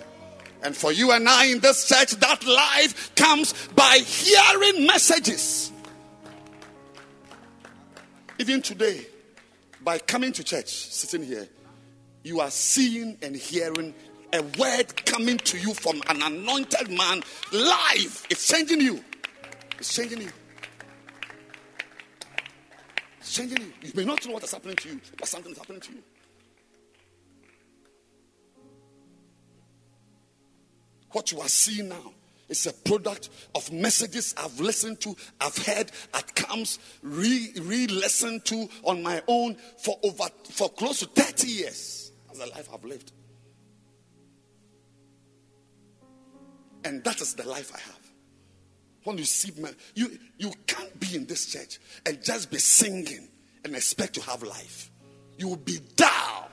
And for you and I in this church, that life comes by hearing messages. Even today, by coming to church, sitting here, you are seeing and hearing a word coming to you from an anointed man live. It's changing you. It's changing you. It's changing you. You may not know what is happening to you, but something is happening to you. What you are seeing now is a product of messages I've listened to, I've heard at camps, re listened to on my own for over for close to 30 years. That's the life I've lived. And that is the life I have. When you see you you can't be in this church and just be singing and expect to have life. You will be dull.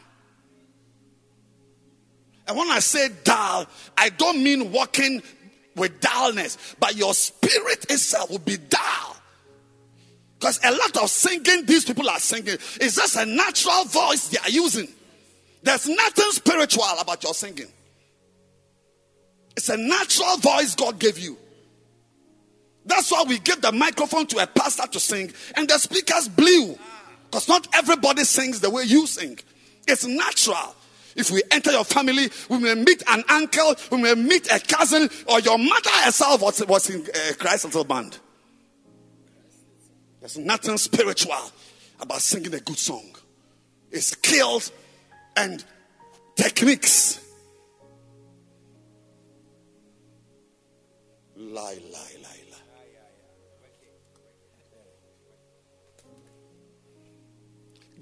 And when I say dull, I don't mean walking with dullness, but your spirit itself will be dull. Because a lot of singing these people are singing is just a natural voice they are using. There's nothing spiritual about your singing. It's a natural voice God gave you. That's why we give the microphone to a pastor to sing and the speakers blew. Because not everybody sings the way you sing. It's natural. If we enter your family, we may meet an uncle, we may meet a cousin, or your mother herself was, was in uh, Christ Little Band. There's nothing spiritual about singing a good song. It's skills and techniques. Lie, lie, lie, lie.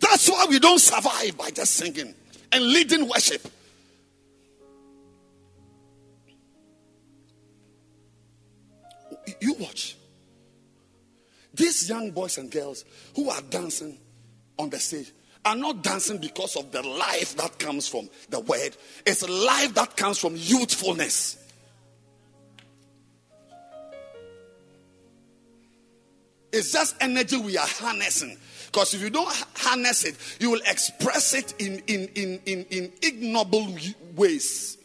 That's why we don't survive by just singing and leading worship. You watch. These young boys and girls who are dancing on the stage are not dancing because of the life that comes from the word, it's a life that comes from youthfulness. It's just energy we are harnessing. Because if you don't harness it, you will express it in, in, in, in, in ignoble ways.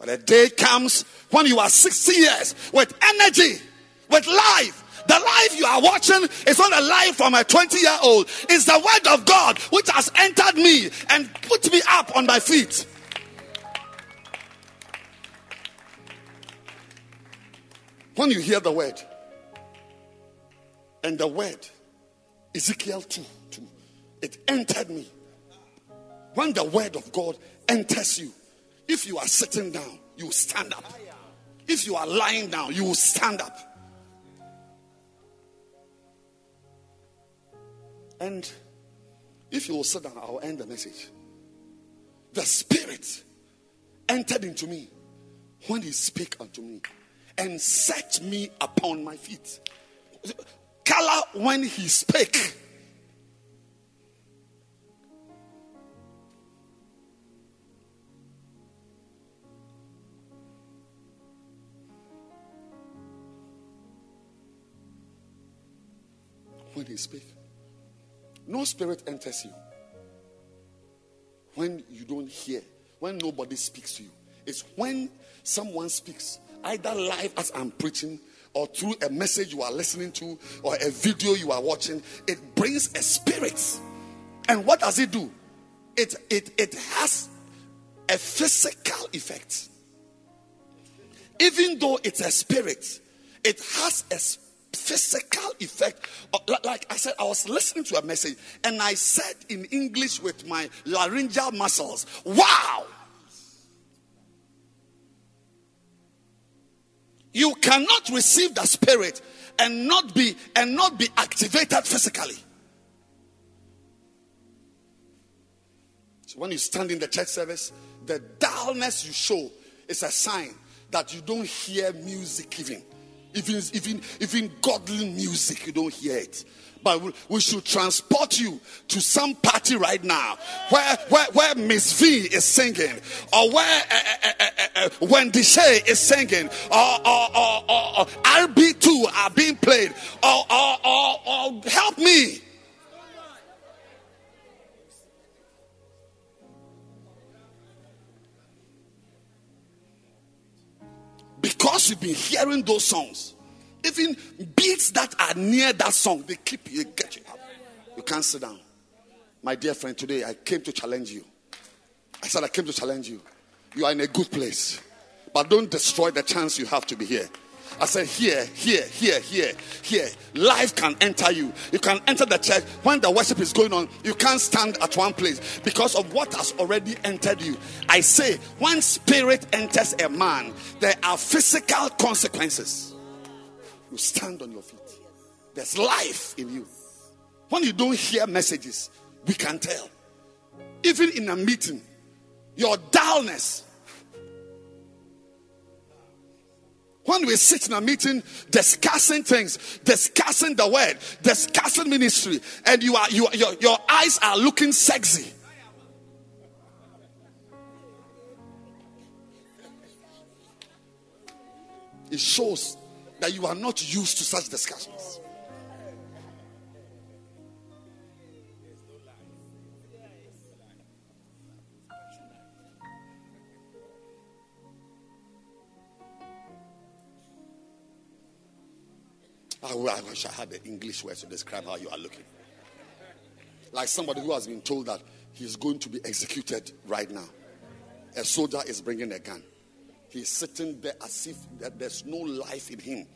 But a day comes when you are 60 years with energy, with life. The life you are watching is not a life from a 20 year old. It's the word of God which has entered me and put me up on my feet. When you hear the word, and the word, Ezekiel 2, 2 it entered me. When the word of God enters you, if you are sitting down, you stand up. If you are lying down, you will stand up. And if you will sit down, I'll end the message. The Spirit entered into me when He spake unto me and set me upon my feet. Color when He spake. When He spake. No spirit enters you when you don't hear, when nobody speaks to you. It's when someone speaks, either live as I'm preaching or through a message you are listening to or a video you are watching, it brings a spirit. And what does it do? It it it has a physical effect. Even though it's a spirit, it has a physical effect. Uh, like I said, I was listening to a message and I said in English with my laryngeal muscles, wow. You cannot receive the spirit and not be and not be activated physically. So when you stand in the church service, the dullness you show is a sign that you don't hear music even. Even, even, even godly music, you don't hear it. But we, should transport you to some party right now where, where, where MzVee is singing, or where uh, uh, uh, Wendy Shay is singing, or, or, or, or, or RB2 are being played, or, or, or help me. because you've been hearing those songs, even beats that are near that song, they keep you, get you up. You can't sit down. My dear friend, today I came to challenge you. I said, I came to challenge you. You are in a good place, but don't destroy the chance you have to be here. I said, here, here, here, here, here. Life can enter you. You can enter the church when the worship is going on. You can't stand at one place because of what has already entered you. I say, when spirit enters a man, there are physical consequences. You stand on your feet. There's life in you. When you don't hear messages, we can tell. Even in a meeting, your dullness When we sit in a meeting discussing things, discussing the word, discussing ministry, and you are you, your, your eyes are looking sexy. it shows that you are not used to such discussions. I wish I had the English words to describe how you are looking. Like somebody who has been told that he's going to be executed right now. A soldier is bringing a gun. He's sitting there as if that there's no life in him.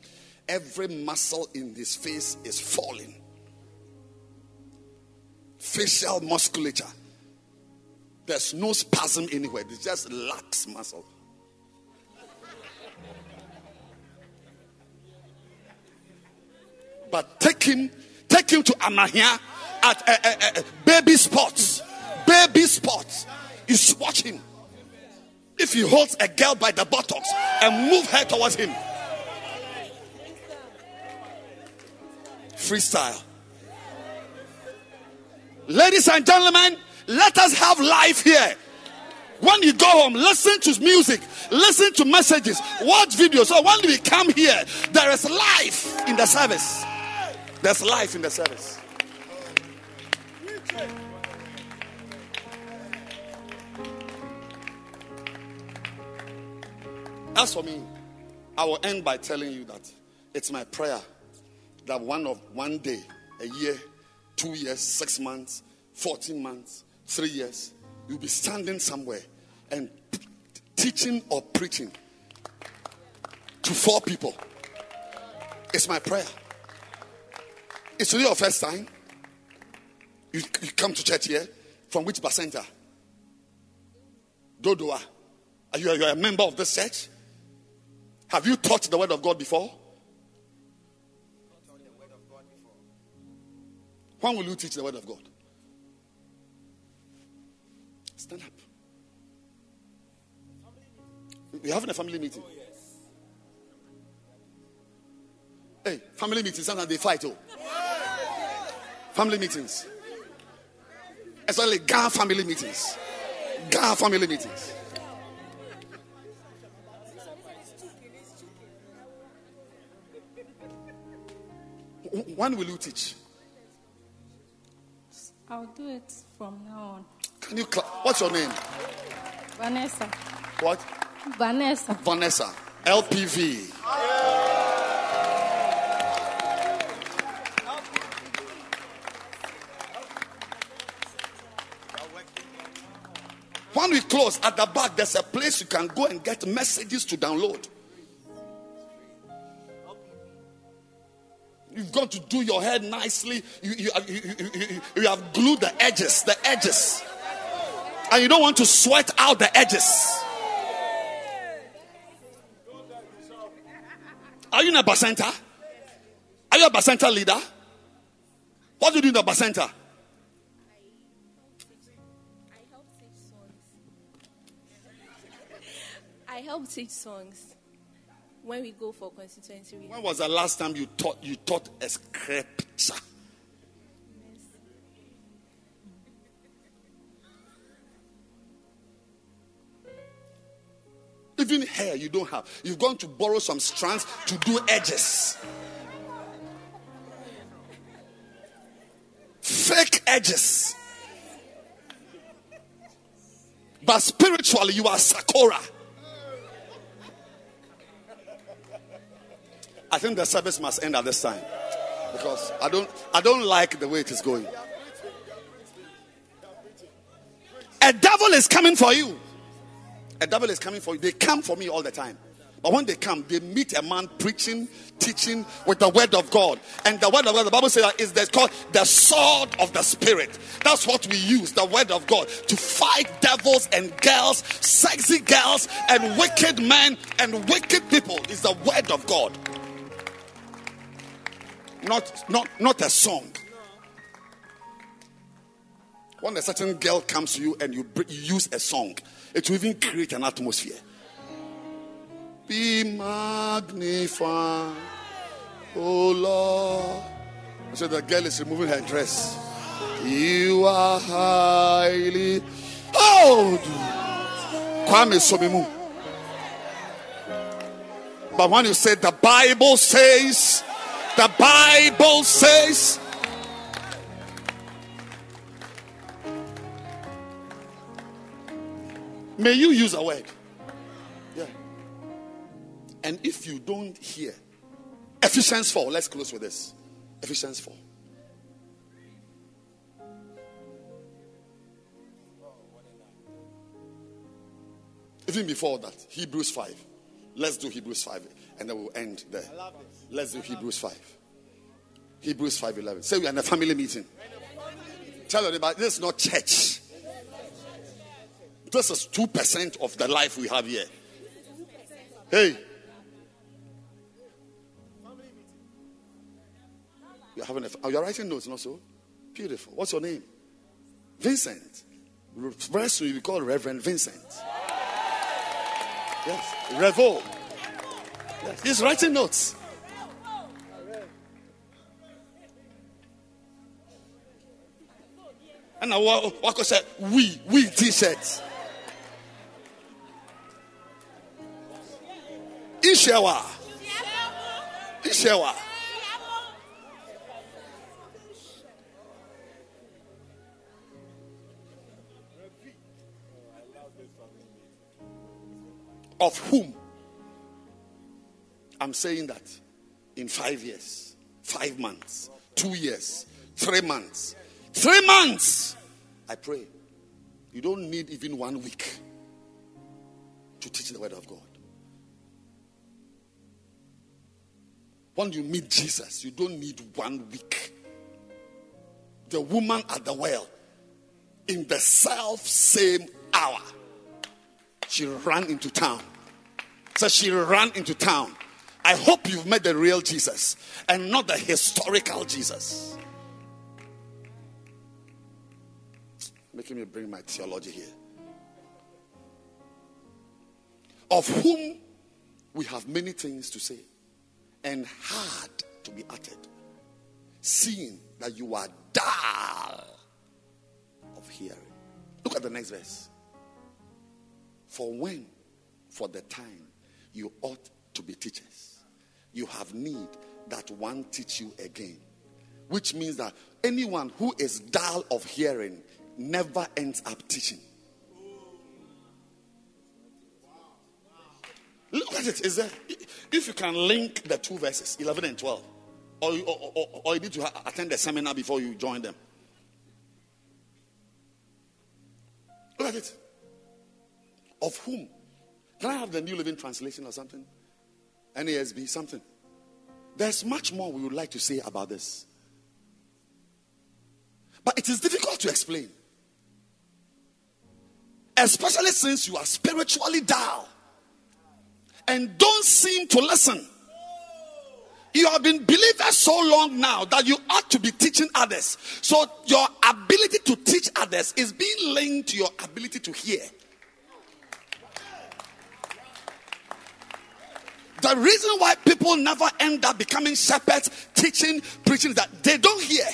Every muscle in his face is falling. Facial musculature. There's no spasm anywhere. It's just lax muscle. But take him, take him to Amahia at uh, uh, uh, baby spots. Baby spots. You watch him. If he holds a girl by the buttocks and move her towards him. Freestyle. Ladies and gentlemen, let us have life here. When you go home, listen to music, listen to messages, watch videos. So when we come here, there is life in the service. There's life in the service. As for me, I will end by telling you that it's my prayer that one of one day, a year, two years, six months, 14 months, three years, you'll be standing somewhere and teaching or preaching to four people. It's my prayer. It's really your first time. You, you come to church here from which center? Dodowa. Are you, are you a member of this church? Have you taught the word of God before? When will you teach the word of God? Stand up. We're having a family meeting. Hey, family meetings, sometimes they fight. Oh. Family meetings. Especially Ga family meetings. Ga family meetings. When will you teach? I'll do it from now on. Can you cla- What's your name? Vanessa. What? Vanessa. Vanessa. LPV. When we close at the back, there's a place you can go and get messages to download. You've got to do your hair nicely. You, you, you, you, have glued the edges, the edges. And you don't want to sweat out the edges. Are you in a bacenta? Are you a bacenta leader? What do you do in the songs. I help teach songs when we go for constituency. When was the last time you taught you taught a scripture? Even hair you don't have. You've gone to borrow some strands to do edges. Fake edges. But spiritually, you are Sakura. I think the service must end at this time because I don't I don't like the way it is going. A devil is coming for you. A devil is coming for you. They come for me all the time. But when they come, they meet a man preaching, teaching with the word of God. And the word of God, the Bible says that is called the sword of the spirit. That's what we use, the word of God, to fight devils and girls, sexy girls, and wicked men and wicked people. Is the word of God. Not, not, not a song. When a certain girl comes to you and you, you use a song, it will even create an atmosphere. Be magnified, oh Lord. So the girl is removing her dress. You are highly. Oh, Kwame Somimu. But when you say the Bible says, the Bible says, may you use a word. Yeah. And if you don't hear, Ephesians 4, let's close with this. Ephesians 4. Even before that, Hebrews 5. Let's do Hebrews 5 and then we'll end there. Let's do Hebrews 5. Hebrews 5 11. Say we are in a family meeting. Tell everybody this is not church. This is 2% of the life we have here. Hey. You're having a, oh, you're writing notes also? Beautiful. What's your name? Vincent. Very soon you'll be called Reverend Vincent. Yes. Revo. He's writing notes. And I what said we we t-shirts. Ishewa. Ishewa. Of whom? I'm saying that in five years, five months, two years, three months, three months. I pray you don't need even one week to teach the word of God. When you meet Jesus, you don't need one week. The woman at the well, in the self same hour, she ran into town. So she ran into town. I hope you've met the real Jesus and not the historical Jesus. Making me bring my theology here. Of whom we have many things to say and hard to be uttered, seeing that you are dull of hearing. Look at the next verse. For when, for the time, you ought to be teachers, you have need that one teach you again. Which means that anyone who is dull of hearing never ends up teaching. Look at it. Is there? If you can link the two verses, 11 and 12, or, or, or, or you need to attend the seminar before you join them. Look at it. Of whom? Can I have the New Living Translation or something? NASB, something. There's much more we would like to say about this. But it is difficult to explain. Especially since you are spiritually dull and don't seem to listen. You have been believers so long now that you ought to be teaching others. So your ability to teach others is being linked to your ability to hear. The reason why people never end up becoming shepherds, teaching, preaching, is that they don't hear.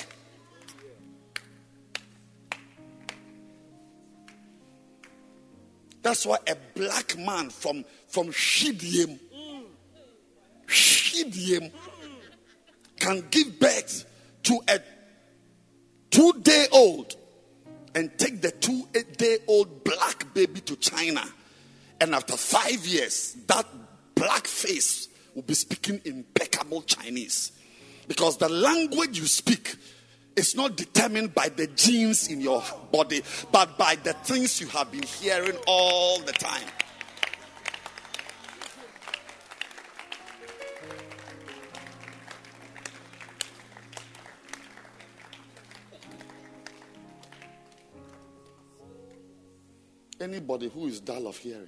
That's why a black man from, from Shidim, Shidim, can give birth to a two day old and take the two day old black baby to China. And after five years, that black face will be speaking impeccable Chinese. Because the language you speak is not determined by the genes in your body, but by the things you have been hearing all the time. Anybody who is dull of hearing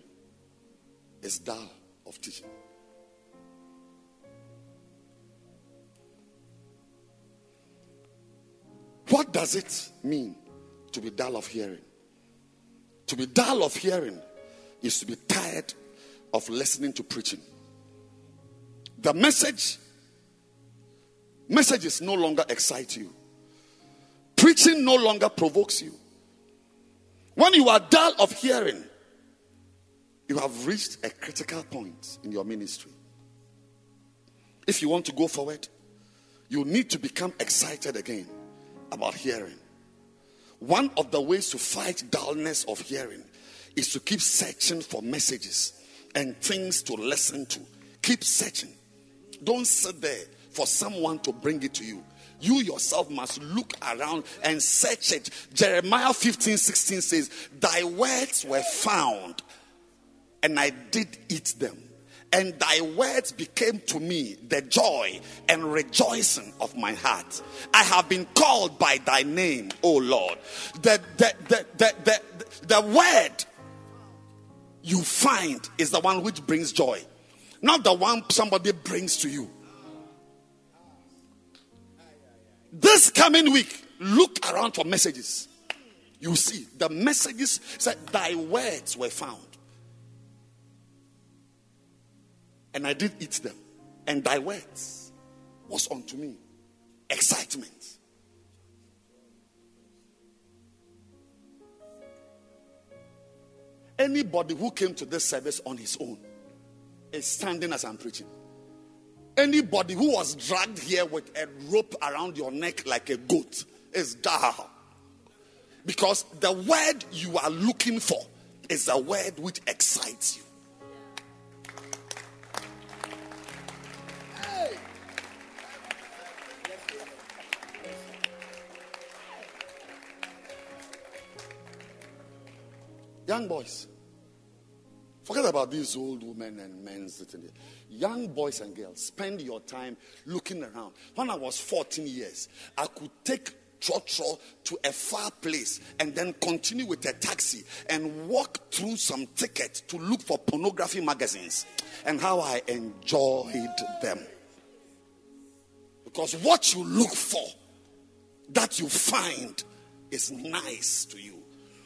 is dull of teaching. What does it mean to be dull of hearing? To be dull of hearing is to be tired of listening to preaching. The message messages no longer excite you. Preaching no longer provokes you. When you are dull of hearing, you have reached a critical point in your ministry. if you want to go forward, you need to become excited again about hearing. One of the ways to fight dullness of hearing is to keep searching for messages and things to listen to. Keep searching. Don't sit there for someone to bring it to you. You yourself must look around and search it. Jeremiah 15 16 says, Thy words were found, and I did eat them. And thy words became to me the joy and rejoicing of my heart. I have been called by thy name, O Lord. The, the, the, the, the, the word you find is the one which brings joy, not the one somebody brings to you. This coming week, look around for messages. You see, the messages said, Thy words were found. And I did eat them. And thy words was unto me excitement. Anybody who came to this service on his own is standing as I'm preaching. Anybody who was dragged here with a rope around your neck like a goat is down. Because the word you are looking for is a word which excites you. Young boys, forget about these old women and men sitting there. Young boys and girls, spend your time looking around. When I was 14 years, I could take trotro to a far place and then continue with a taxi and walk through some ticket to look for pornography magazines and how I enjoyed them. Because what you look for, that you find, is nice to you.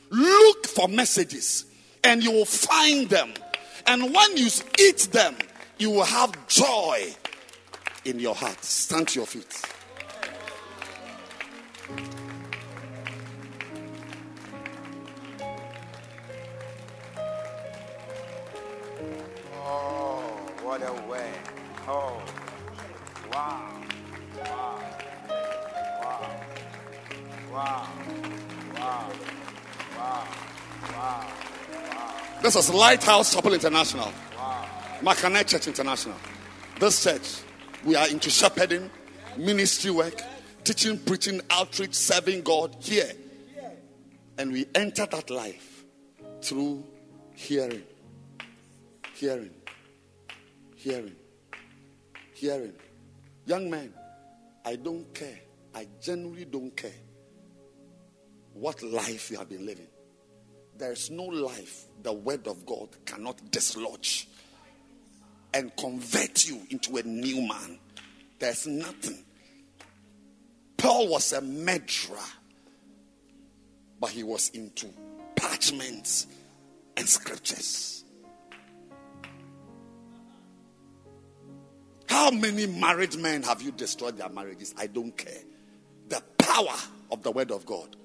Look for messages and you will find them. And when you eat them, you will have joy in your heart. Stand to your feet. This is Lighthouse Chapel International, Wow. Makane Church International. This church, we are into shepherding, ministry work, teaching, preaching, outreach, serving God here. And we enter that life through hearing, hearing, hearing, hearing. Young man, I don't care. I genuinely don't care what life you have been living. There is no life the word of God cannot dislodge and convert you into a new man. There's nothing. Paul was a murderer, but he was into parchments and scriptures. How many married men have you destroyed their marriages? I don't care. The power of the word of God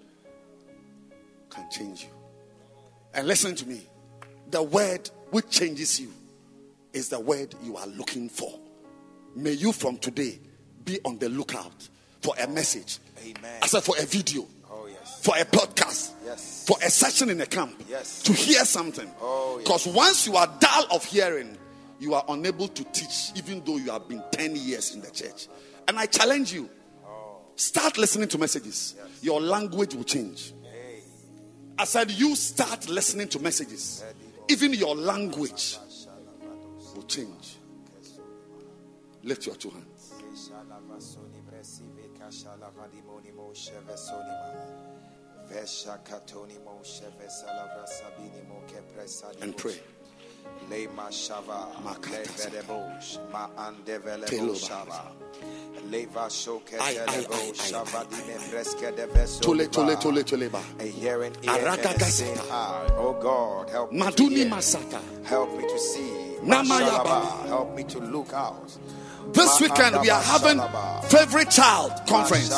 can change you. And listen to me the word which changes you is the word you are looking for. May you from today be on the lookout for a message. Amen. I said for a video, Oh, yes. for a podcast, Yes. for a session in a camp, Yes. to hear something. Oh, yes. Because once you are dull of hearing, you are unable to teach, even though you have been 10 years in the church. And I challenge you oh. start listening to messages, your language will change. I said, you start listening to messages, even your language will change. Lift your two hands. And pray. Lema shava, Makata levedebosh, ma andevelebo shava. Leva shoke Ai, ai, ai, shava ai, dime preske de veso Tole, tole, tole, tole, ba. A hearing ear and a seeing gasata. eye. Ah, oh God, help me to Maduni hear. Masata. Help me to see. Namaya Mashalaba. Baba. Help me to look out. This weekend we are having favorite child conference.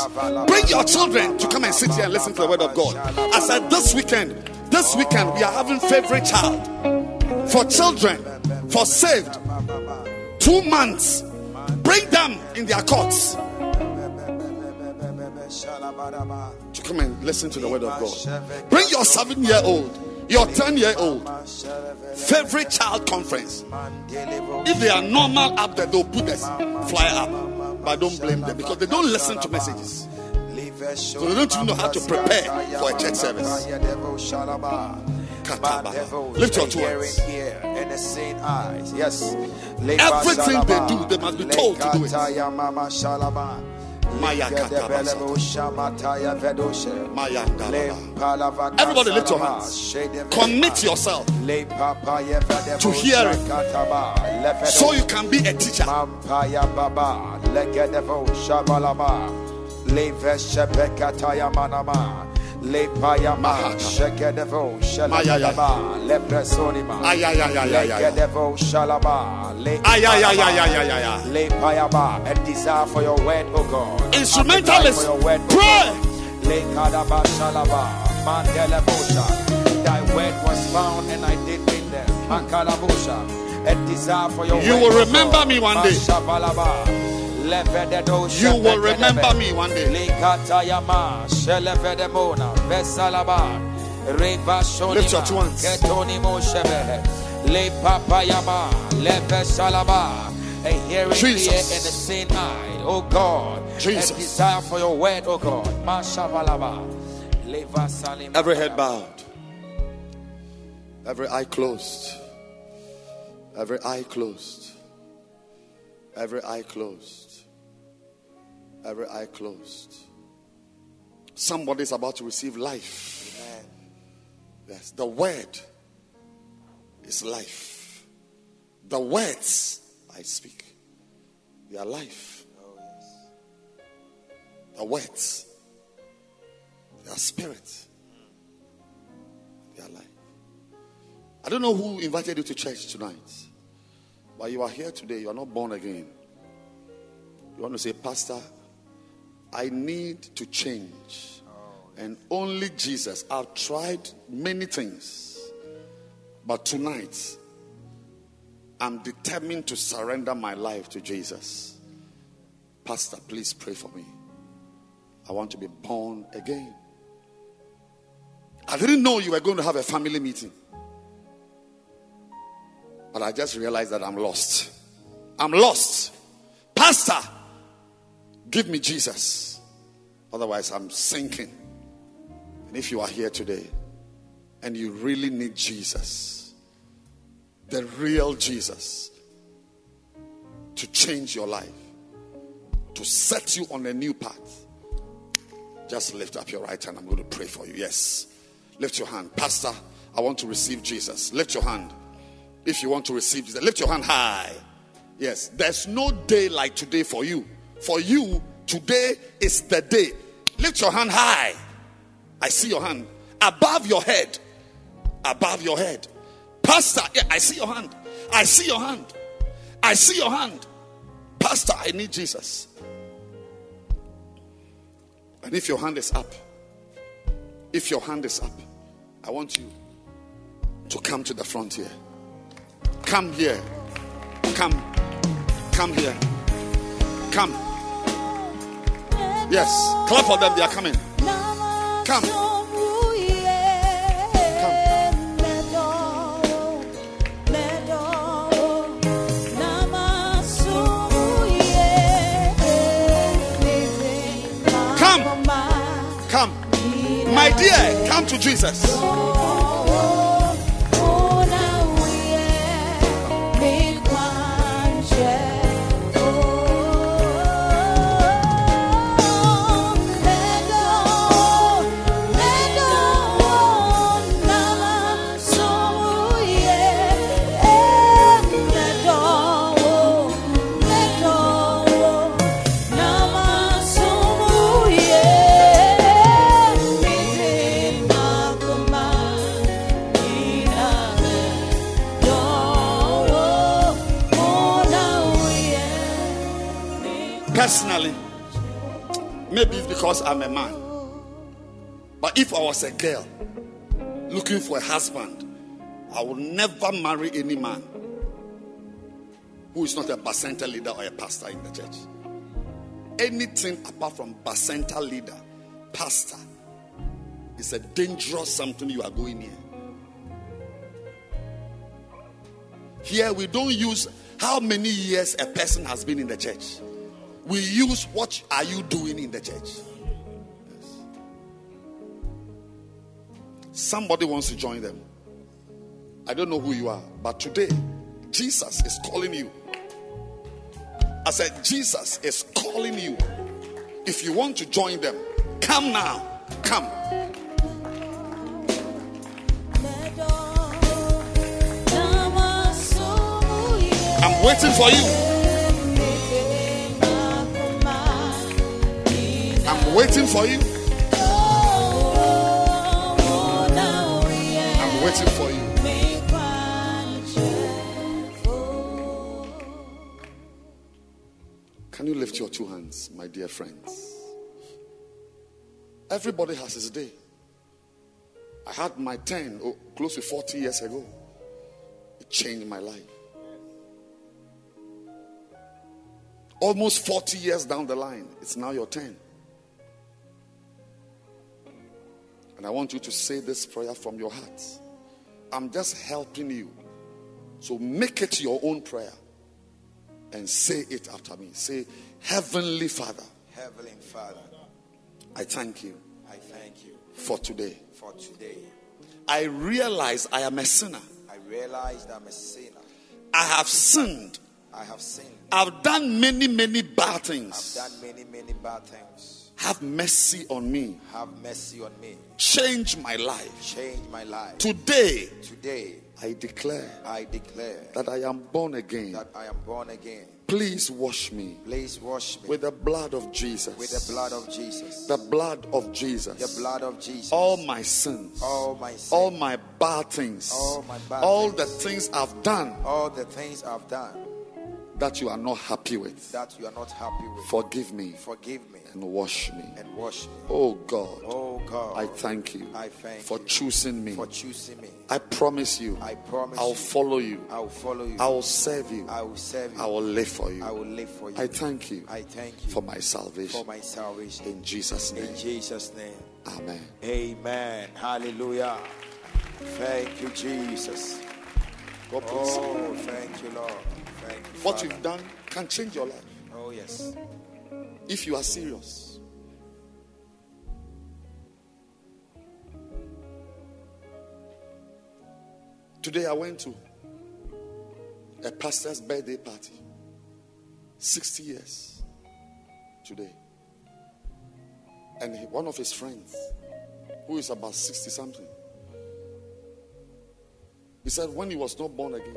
Bring your children to come and sit here and listen to the word of God. I said this weekend, this weekend we are having favorite child for children, for saved. Two months Bring them in their courts to come and listen to the word of God. Bring your seven year old, your 10 year old, favorite child conference. If they are normal up there, they'll put this flyer up. But don't blame them because they don't listen to messages. So they don't even know how to prepare for a church service. Lift your two hands. And the same eyes. Yes. Everything they do, they must be told to do it. Everybody lift your hands. Commit yourself to hearing so you can be a teacher. Le payama, shekedevo, shalaba, le presonima, Ay, ay, ay, ay, ay, ay. lekedevo, shalaba, le Ay, ay, ay, ay, ay, ay, ay, ay. Le a desire for your word, O God. Instrumentalists, Appetite for your word, pray. God. Le kadaba, shalaba, mandele bosha. Thy word was found and I did in them. Makalabosha, a desire for your You will remember me one day. You will remember me one day. Lift your two hands. Jesus. and a seeing eye, oh God, Jesus. a desire for your word, oh God. Every head bowed, every eye closed, every eye closed, every eye closed, every eye closed. Somebody's about to receive life. Yes, the word is life. The words I speak, they are life. Oh, the words, they are spirit. They are life. I don't know who invited you to church tonight, but you are here today. You are not born again. You want to say, Pastor, I need to change. Oh. And only Jesus. I've tried many things. But tonight, I'm determined to surrender my life to Jesus. Pastor, please pray for me. I want to be born again. I didn't know you were going to have a family meeting. But I just realized that I'm lost. I'm lost. Pastor, give me Jesus. Otherwise, I'm sinking. And if you are here today and you really need Jesus, the real Jesus, to change your life, to set you on a new path, just lift up your right hand. I'm going to pray for you. Yes. Lift your hand. Pastor, I want to receive Jesus. Lift your hand. If you want to receive Jesus, lift your hand high. Yes. There's no day like today for you. For you, today is the day. Lift your hand high. I see your hand above your head. Above your head. Pastor, yeah, I see your hand. I see your hand. I see your hand. Pastor, I need Jesus. And if your hand is up, if your hand is up, I want you to come to the front here. Come here. Come. Come here. Come. Yes. Clap for them. They are coming. Come. Come. Come. My dear, come to Jesus. Was a girl looking for a husband, I would never marry any man who is not a bacenta leader or a pastor in the church. Anything apart from bacenta leader, pastor, is a dangerous something you are going here. Here we don't use how many years a person has been in the church. We use what are you doing in the church. Somebody wants to join them. I don't know who you are, but today Jesus is calling you. I said, Jesus is calling you. If you want to join them, come now. Come. I'm waiting for you. I'm waiting for you. Waiting for you. Can you lift your two hands, my dear friends? Everybody has his day. I had my 10, oh, close to 40 years ago. It changed my life. Almost 40 years down the line, it's now your 10. And I want you to say this prayer from your heart. I'm just helping you. So make it your own prayer and say it after me. Say, Heavenly Father, Heavenly Father, I thank you I thank you for today. for today. I realize I am a sinner. I realized I'm a sinner. I have sinned. I have sinned. I've done many, many bad things. I've done many, many bad things. Have mercy on me. Have mercy on me. Change my life. Change my life. Today, Today, I declare I declare that I am born again. that I am born again. Please wash me Please wash me with the blood of Jesus. with the blood of Jesus. The blood of Jesus. The blood of Jesus. All my sins. All my sins. All my bad things. All my bad all things. the things I've done all the things I've done that you are not happy with. that you are not happy with. Forgive me Forgive me and wash me. and wash me. Oh God, Oh God, I thank you I thank for you choosing me. for choosing me. I promise you, I promise I'll follow you. I will follow you. I will serve you. I will serve you. I will live for you. I will live for you. I thank you I thank you for my salvation. for my salvation. In Jesus' name. In Jesus' name. Amen. Amen. Hallelujah. Thank you, Jesus. God bless you. Oh, thank you, Lord. You. What Father. you've done can change your life Oh, yes. if you are serious. Today I went to a pastor's birthday party. 60 years today. And one of his friends, who is about 60 something, he said when he was not born again,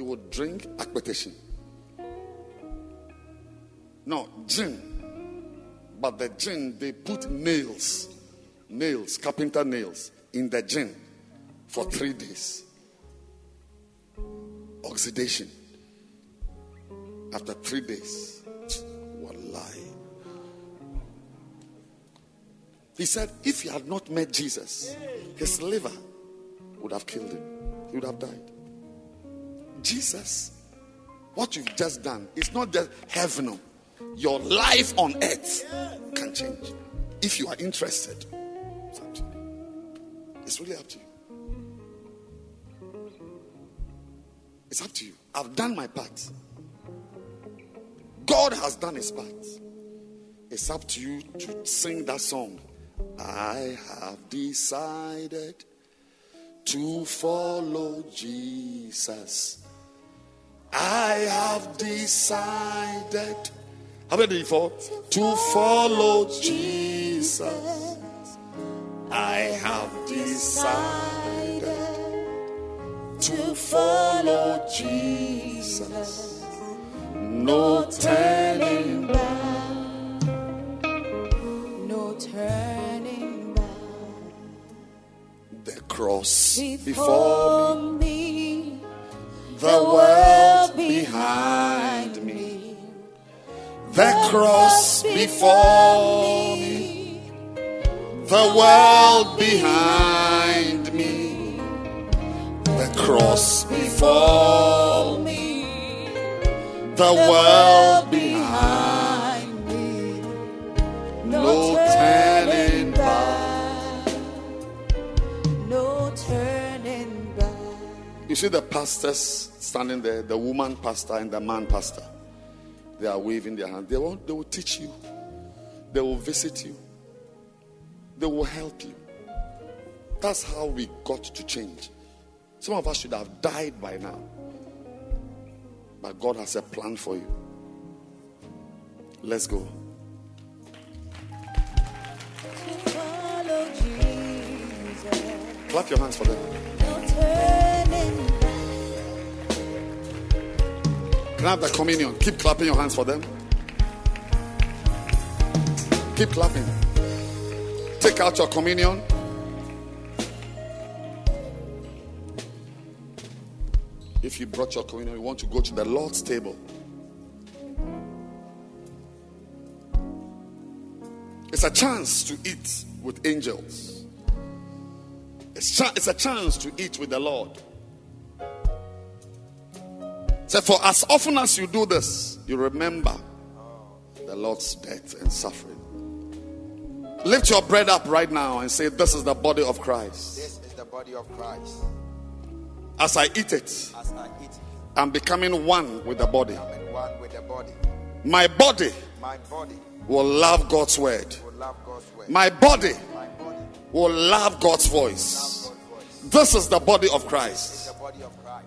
he would drink akpeteshie. No, gin. But the gin, they put nails, nails, carpenter nails in the gin for three days. Oxidation. After three days. Wallahi. He said, if he had not met Jesus, his liver would have killed him. He would have died. Jesus, what you've just done is not just heaven. Your life on earth can change. If you are interested, it's. It's really up to you. It's up to you. I've done my part. God has done his part. It's up to you to sing that song. I have decided to follow Jesus. I have decided. Have you it before? To follow Jesus. I have decided to follow Jesus. No turning back. No turning back. The cross before me, the world behind me. The cross before me, the world behind me. The cross before me, the world behind me. No turning You see the pastors standing there, the woman pastor and the man pastor. They are waving their hands. They will, they will teach you. They will visit you. They will help you. That's how we got to change. Some of us should have died by now. But God has a plan for you. Let's go. Clap your hands for them. I the communion? Keep clapping your hands for them. Keep clapping. Take out your communion. If you brought your communion, you want to go to the Lord's table. It's a chance to eat with angels. It's, a chance to eat with the Lord. So, for as often as you do this, you remember the Lord's death and suffering. Lift your bread up right now and say, This is the body of Christ. This is the body of Christ. As I eat it, As I eat it, I'm becoming one with the body. I'm one with the body. My body My body will love God's word. will love God's word. My body will love God's voice. This is the body of Christ.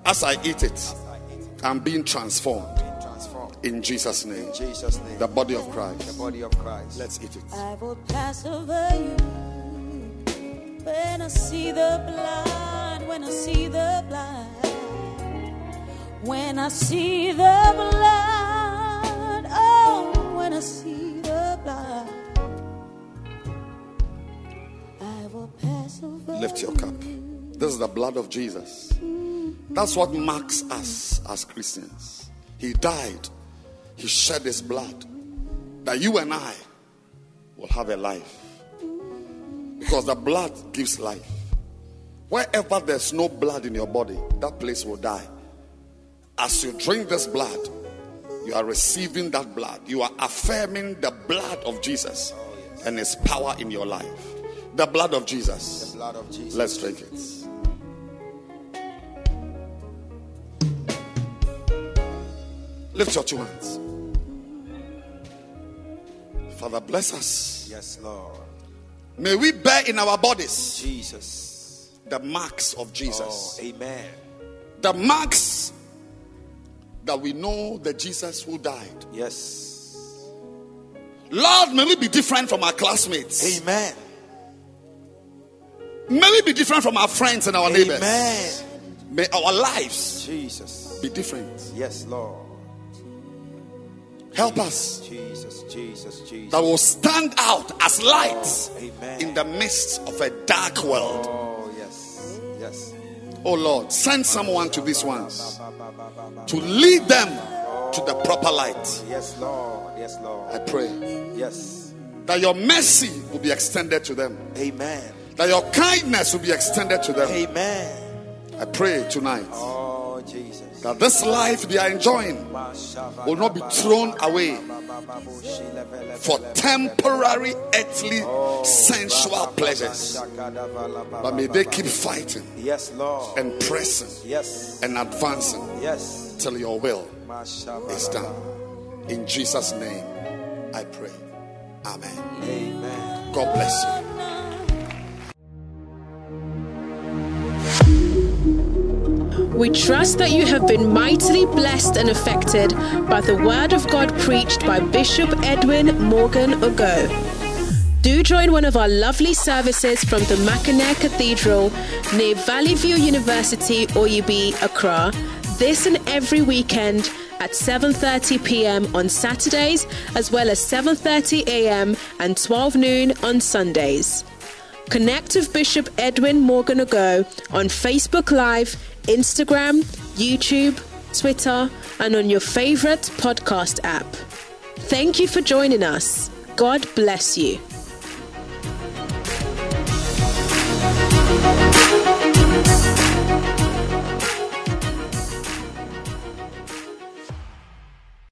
As I eat it, I'm being transformed in Jesus' name. In Jesus' name. The body of Christ. the body of Christ. Let's eat it. I will pass over you when I see the blood, when I see the blood, when I see the blood, oh, when I see the blood, Lift your cup. This is the blood of Jesus. That's what marks us as Christians. He died, He shed His blood that you and I will have a life. Because the blood gives life. Wherever there's no blood in your body, that place will die. As you drink this blood, you are receiving that blood. You are affirming the blood of Jesus and His power in your life. The blood of Jesus. The blood of Jesus. Let's drink it. Lift your two hands. Father, bless us. Yes, Lord. May we bear in our bodies Jesus. the marks of Jesus. Oh, Jesus. amen. The marks that we know the Jesus who died. Yes. Lord, may we be different from our classmates. Amen. May we be different from our friends and our neighbors. May our lives Jesus. be different. Yes, Lord. Help us Jesus, Jesus, Jesus. that will stand out as lights Amen. in the midst of a dark world. Oh, yes. Yes. Oh Lord, send someone to these ones to lead them to the proper light. Yes, Lord. Yes, Lord. I pray Yes. that your mercy will be extended to them, Amen. That your kindness will be extended to them. Amen. I pray tonight Oh, Jesus. that this life they are enjoying will not be thrown away for temporary earthly sensual pleasures, but may they keep fighting Yes, Lord. and pressing Yes. and advancing Yes. till your will is done. In Jesus' name, I pray. Amen. Amen. God bless you. We trust that you have been mightily blessed and affected by the word of God preached by Bishop Edwin Morgan Ogo. Do join one of our lovely services from the Mackinac Cathedral near Valley View University, Oyibi, Accra, this and every weekend at 7:30 p.m. on Saturdays as well as 7:30 a.m. and 12 noon on Sundays. Connect with Bishop Edwin Morgan Ago on Facebook Live, Instagram, YouTube, Twitter, and on your favorite podcast app. Thank you for joining us. God bless you.